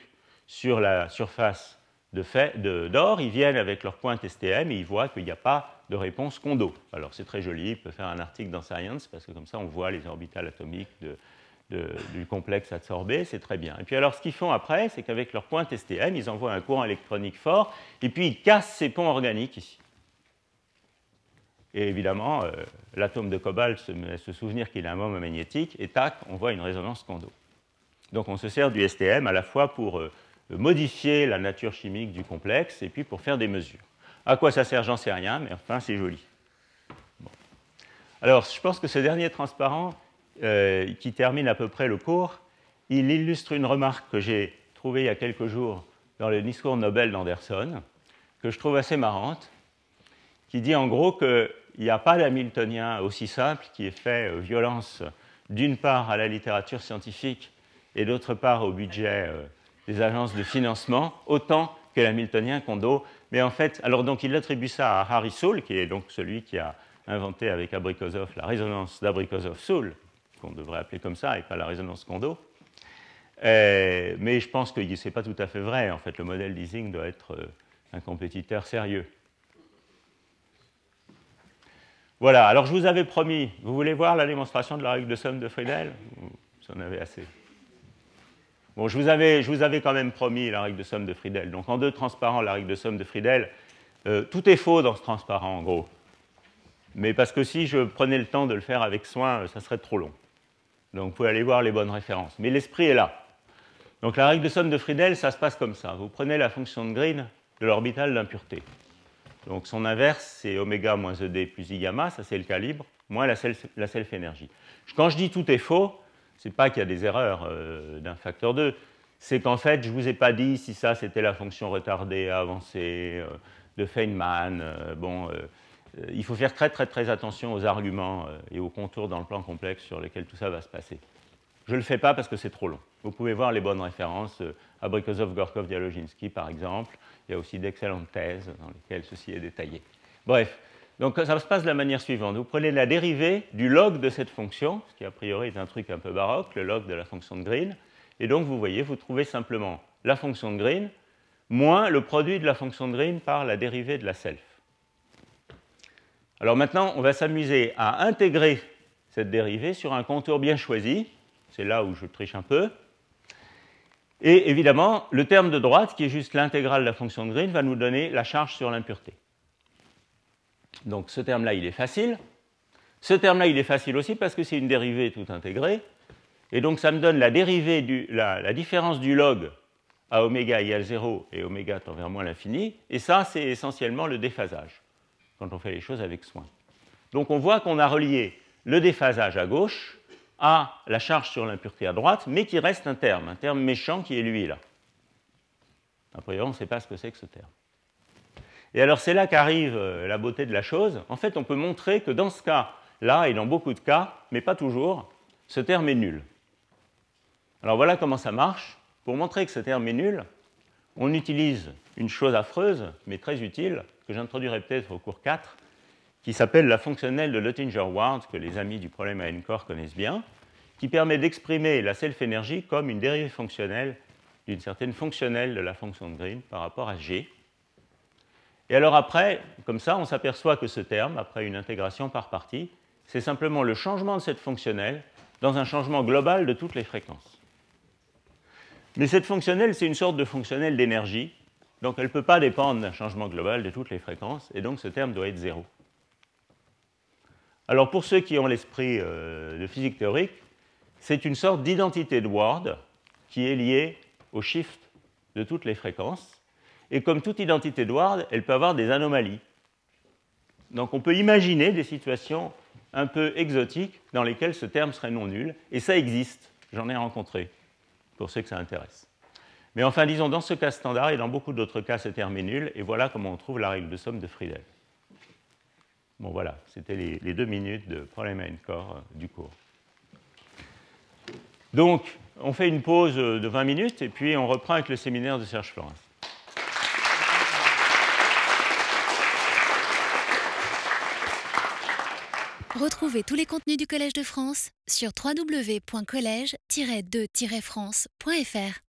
sur la surface d'or, ils viennent avec leur pointe STM et ils voient qu'il n'y a pas de réponse Kondo. Alors c'est très joli, il peut faire un article dans Science parce que comme ça on voit les orbitales atomiques du complexe absorbé, c'est très bien. Et puis alors ce qu'ils font après, c'est qu'avec leur pointe STM, ils envoient un courant électronique fort, et puis ils cassent ces ponts organiques ici. Et évidemment, euh, l'atome de cobalt se se souvenir qu'il a un moment magnétique, et tac, on voit une résonance Kondo. Donc on se sert du STM à la fois pour euh, modifier la nature chimique du complexe, et puis pour faire des mesures. À quoi ça sert, j'en sais rien, mais enfin c'est joli. Alors je pense que ce dernier transparent, euh, qui termine à peu près le cours, il illustre une remarque que j'ai trouvée il y a quelques jours dans le discours Nobel d'Anderson, que je trouve assez marrante, qui dit en gros qu'il n'y a pas d'hamiltonien aussi simple qui ait fait euh, violence d'une part à la littérature scientifique et d'autre part au budget euh, des agences de financement, autant que l'hamiltonien Kondo. Mais en fait, alors donc il attribue ça à Harry Soule, qui est donc celui qui a inventé avec Abrikosov la résonance d'Abrikosov-Soule, qu'on devrait appeler comme ça et pas la résonance Kondo. Euh, mais je pense que ce n'est pas tout à fait vrai. En fait, le modèle d'Ising doit être euh, un compétiteur sérieux. Voilà, alors je vous avais promis, vous voulez voir la démonstration de la règle de somme de Friedel? Vous en avez assez. Bon, je vous, avais, je vous avais quand même promis la règle de somme de Friedel. Donc en deux transparents, la règle de somme de Friedel, euh, tout est faux dans ce transparent en gros. Mais parce que si je prenais le temps de le faire avec soin, ça serait trop long. Donc vous pouvez aller voir les bonnes références. Mais l'esprit est là. Donc la règle de somme de Friedel, ça se passe comme ça. Vous prenez la fonction de Green de l'orbital d'impureté. Donc son inverse, c'est oméga moins ED plus I gamma, ça c'est le calibre, moins la self-énergie. Quand je dis tout est faux, ce n'est pas qu'il y a des erreurs euh, d'un facteur 2, c'est qu'en fait, je ne vous ai pas dit si ça c'était la fonction retardée avancée euh, de Feynman. Euh, bon, il faut faire très très très attention aux arguments et aux contours dans le plan complexe sur lesquels tout ça va se passer. Je ne le fais pas parce que c'est trop long. Vous pouvez voir les bonnes références, Abrikosov, Gorkov, Dialoginski par exemple. Il y a aussi d'excellentes thèses dans lesquelles ceci est détaillé. Bref, donc ça se passe de la manière suivante. Vous prenez la dérivée du log de cette fonction, ce qui a priori est un truc un peu baroque, le log de la fonction de Green, et donc vous voyez, vous trouvez simplement la fonction de Green moins le produit de la fonction de Green par la dérivée de la self. Alors maintenant, on va s'amuser à intégrer cette dérivée sur un contour bien choisi. C'est là où je triche un peu. Et évidemment, le terme de droite, qui est juste l'intégrale de la fonction de Green, va nous donner la charge sur l'impureté. Donc ce terme-là, il est facile. Ce terme-là, il est facile aussi parce que c'est une dérivée tout intégrée. Et donc ça me donne la dérivée, du, la, différence du log à oméga égale 0 et oméga tend vers moins l'infini. Et ça, c'est essentiellement le déphasage, quand on fait les choses avec soin. Donc on voit qu'on a relié le déphasage à gauche à la charge sur l'impureté à droite, mais qui reste un terme, un terme méchant qui est lui là. A priori, on ne sait pas ce que c'est que ce terme. Et alors c'est là qu'arrive euh, la beauté de la chose. En fait, on peut montrer que dans ce cas-là, et dans beaucoup de cas, mais pas toujours, ce terme est nul. Alors voilà comment ça marche. Pour montrer que ce terme est nul, on utilise une chose affreuse, mais très utile, que j'introduirai peut-être au cours 4, qui s'appelle la fonctionnelle de Luttinger-Ward, que les amis du problème à n-core connaissent bien, qui permet d'exprimer la self-énergie comme une dérivée fonctionnelle d'une certaine fonctionnelle de la fonction de Green par rapport à G. Et alors après, comme ça, on s'aperçoit que ce terme, après une intégration par partie, c'est simplement le changement de cette fonctionnelle dans un changement global de toutes les fréquences. Mais cette fonctionnelle, c'est une sorte de fonctionnelle d'énergie, donc elle ne peut pas dépendre d'un changement global de toutes les fréquences, et donc ce terme doit être zéro. Alors pour ceux qui ont l'esprit euh, de physique théorique, c'est une sorte d'identité de Ward qui est liée au shift de toutes les fréquences. Et comme toute identité de Ward, elle peut avoir des anomalies. Donc on peut imaginer des situations un peu exotiques dans lesquelles ce terme serait non nul, et ça existe, j'en ai rencontré, pour ceux que ça intéresse. Mais enfin, disons, dans ce cas standard et dans beaucoup d'autres cas, ce terme est nul, et voilà comment on trouve la règle de somme de Friedel. Bon voilà, c'était les, deux minutes de problème à corps euh, du cours. Donc, on fait une pause de 20 minutes et puis on reprend avec le séminaire de Serge Florence. Retrouvez tous les contenus du Collège de France sur www.colège-2-france.fr.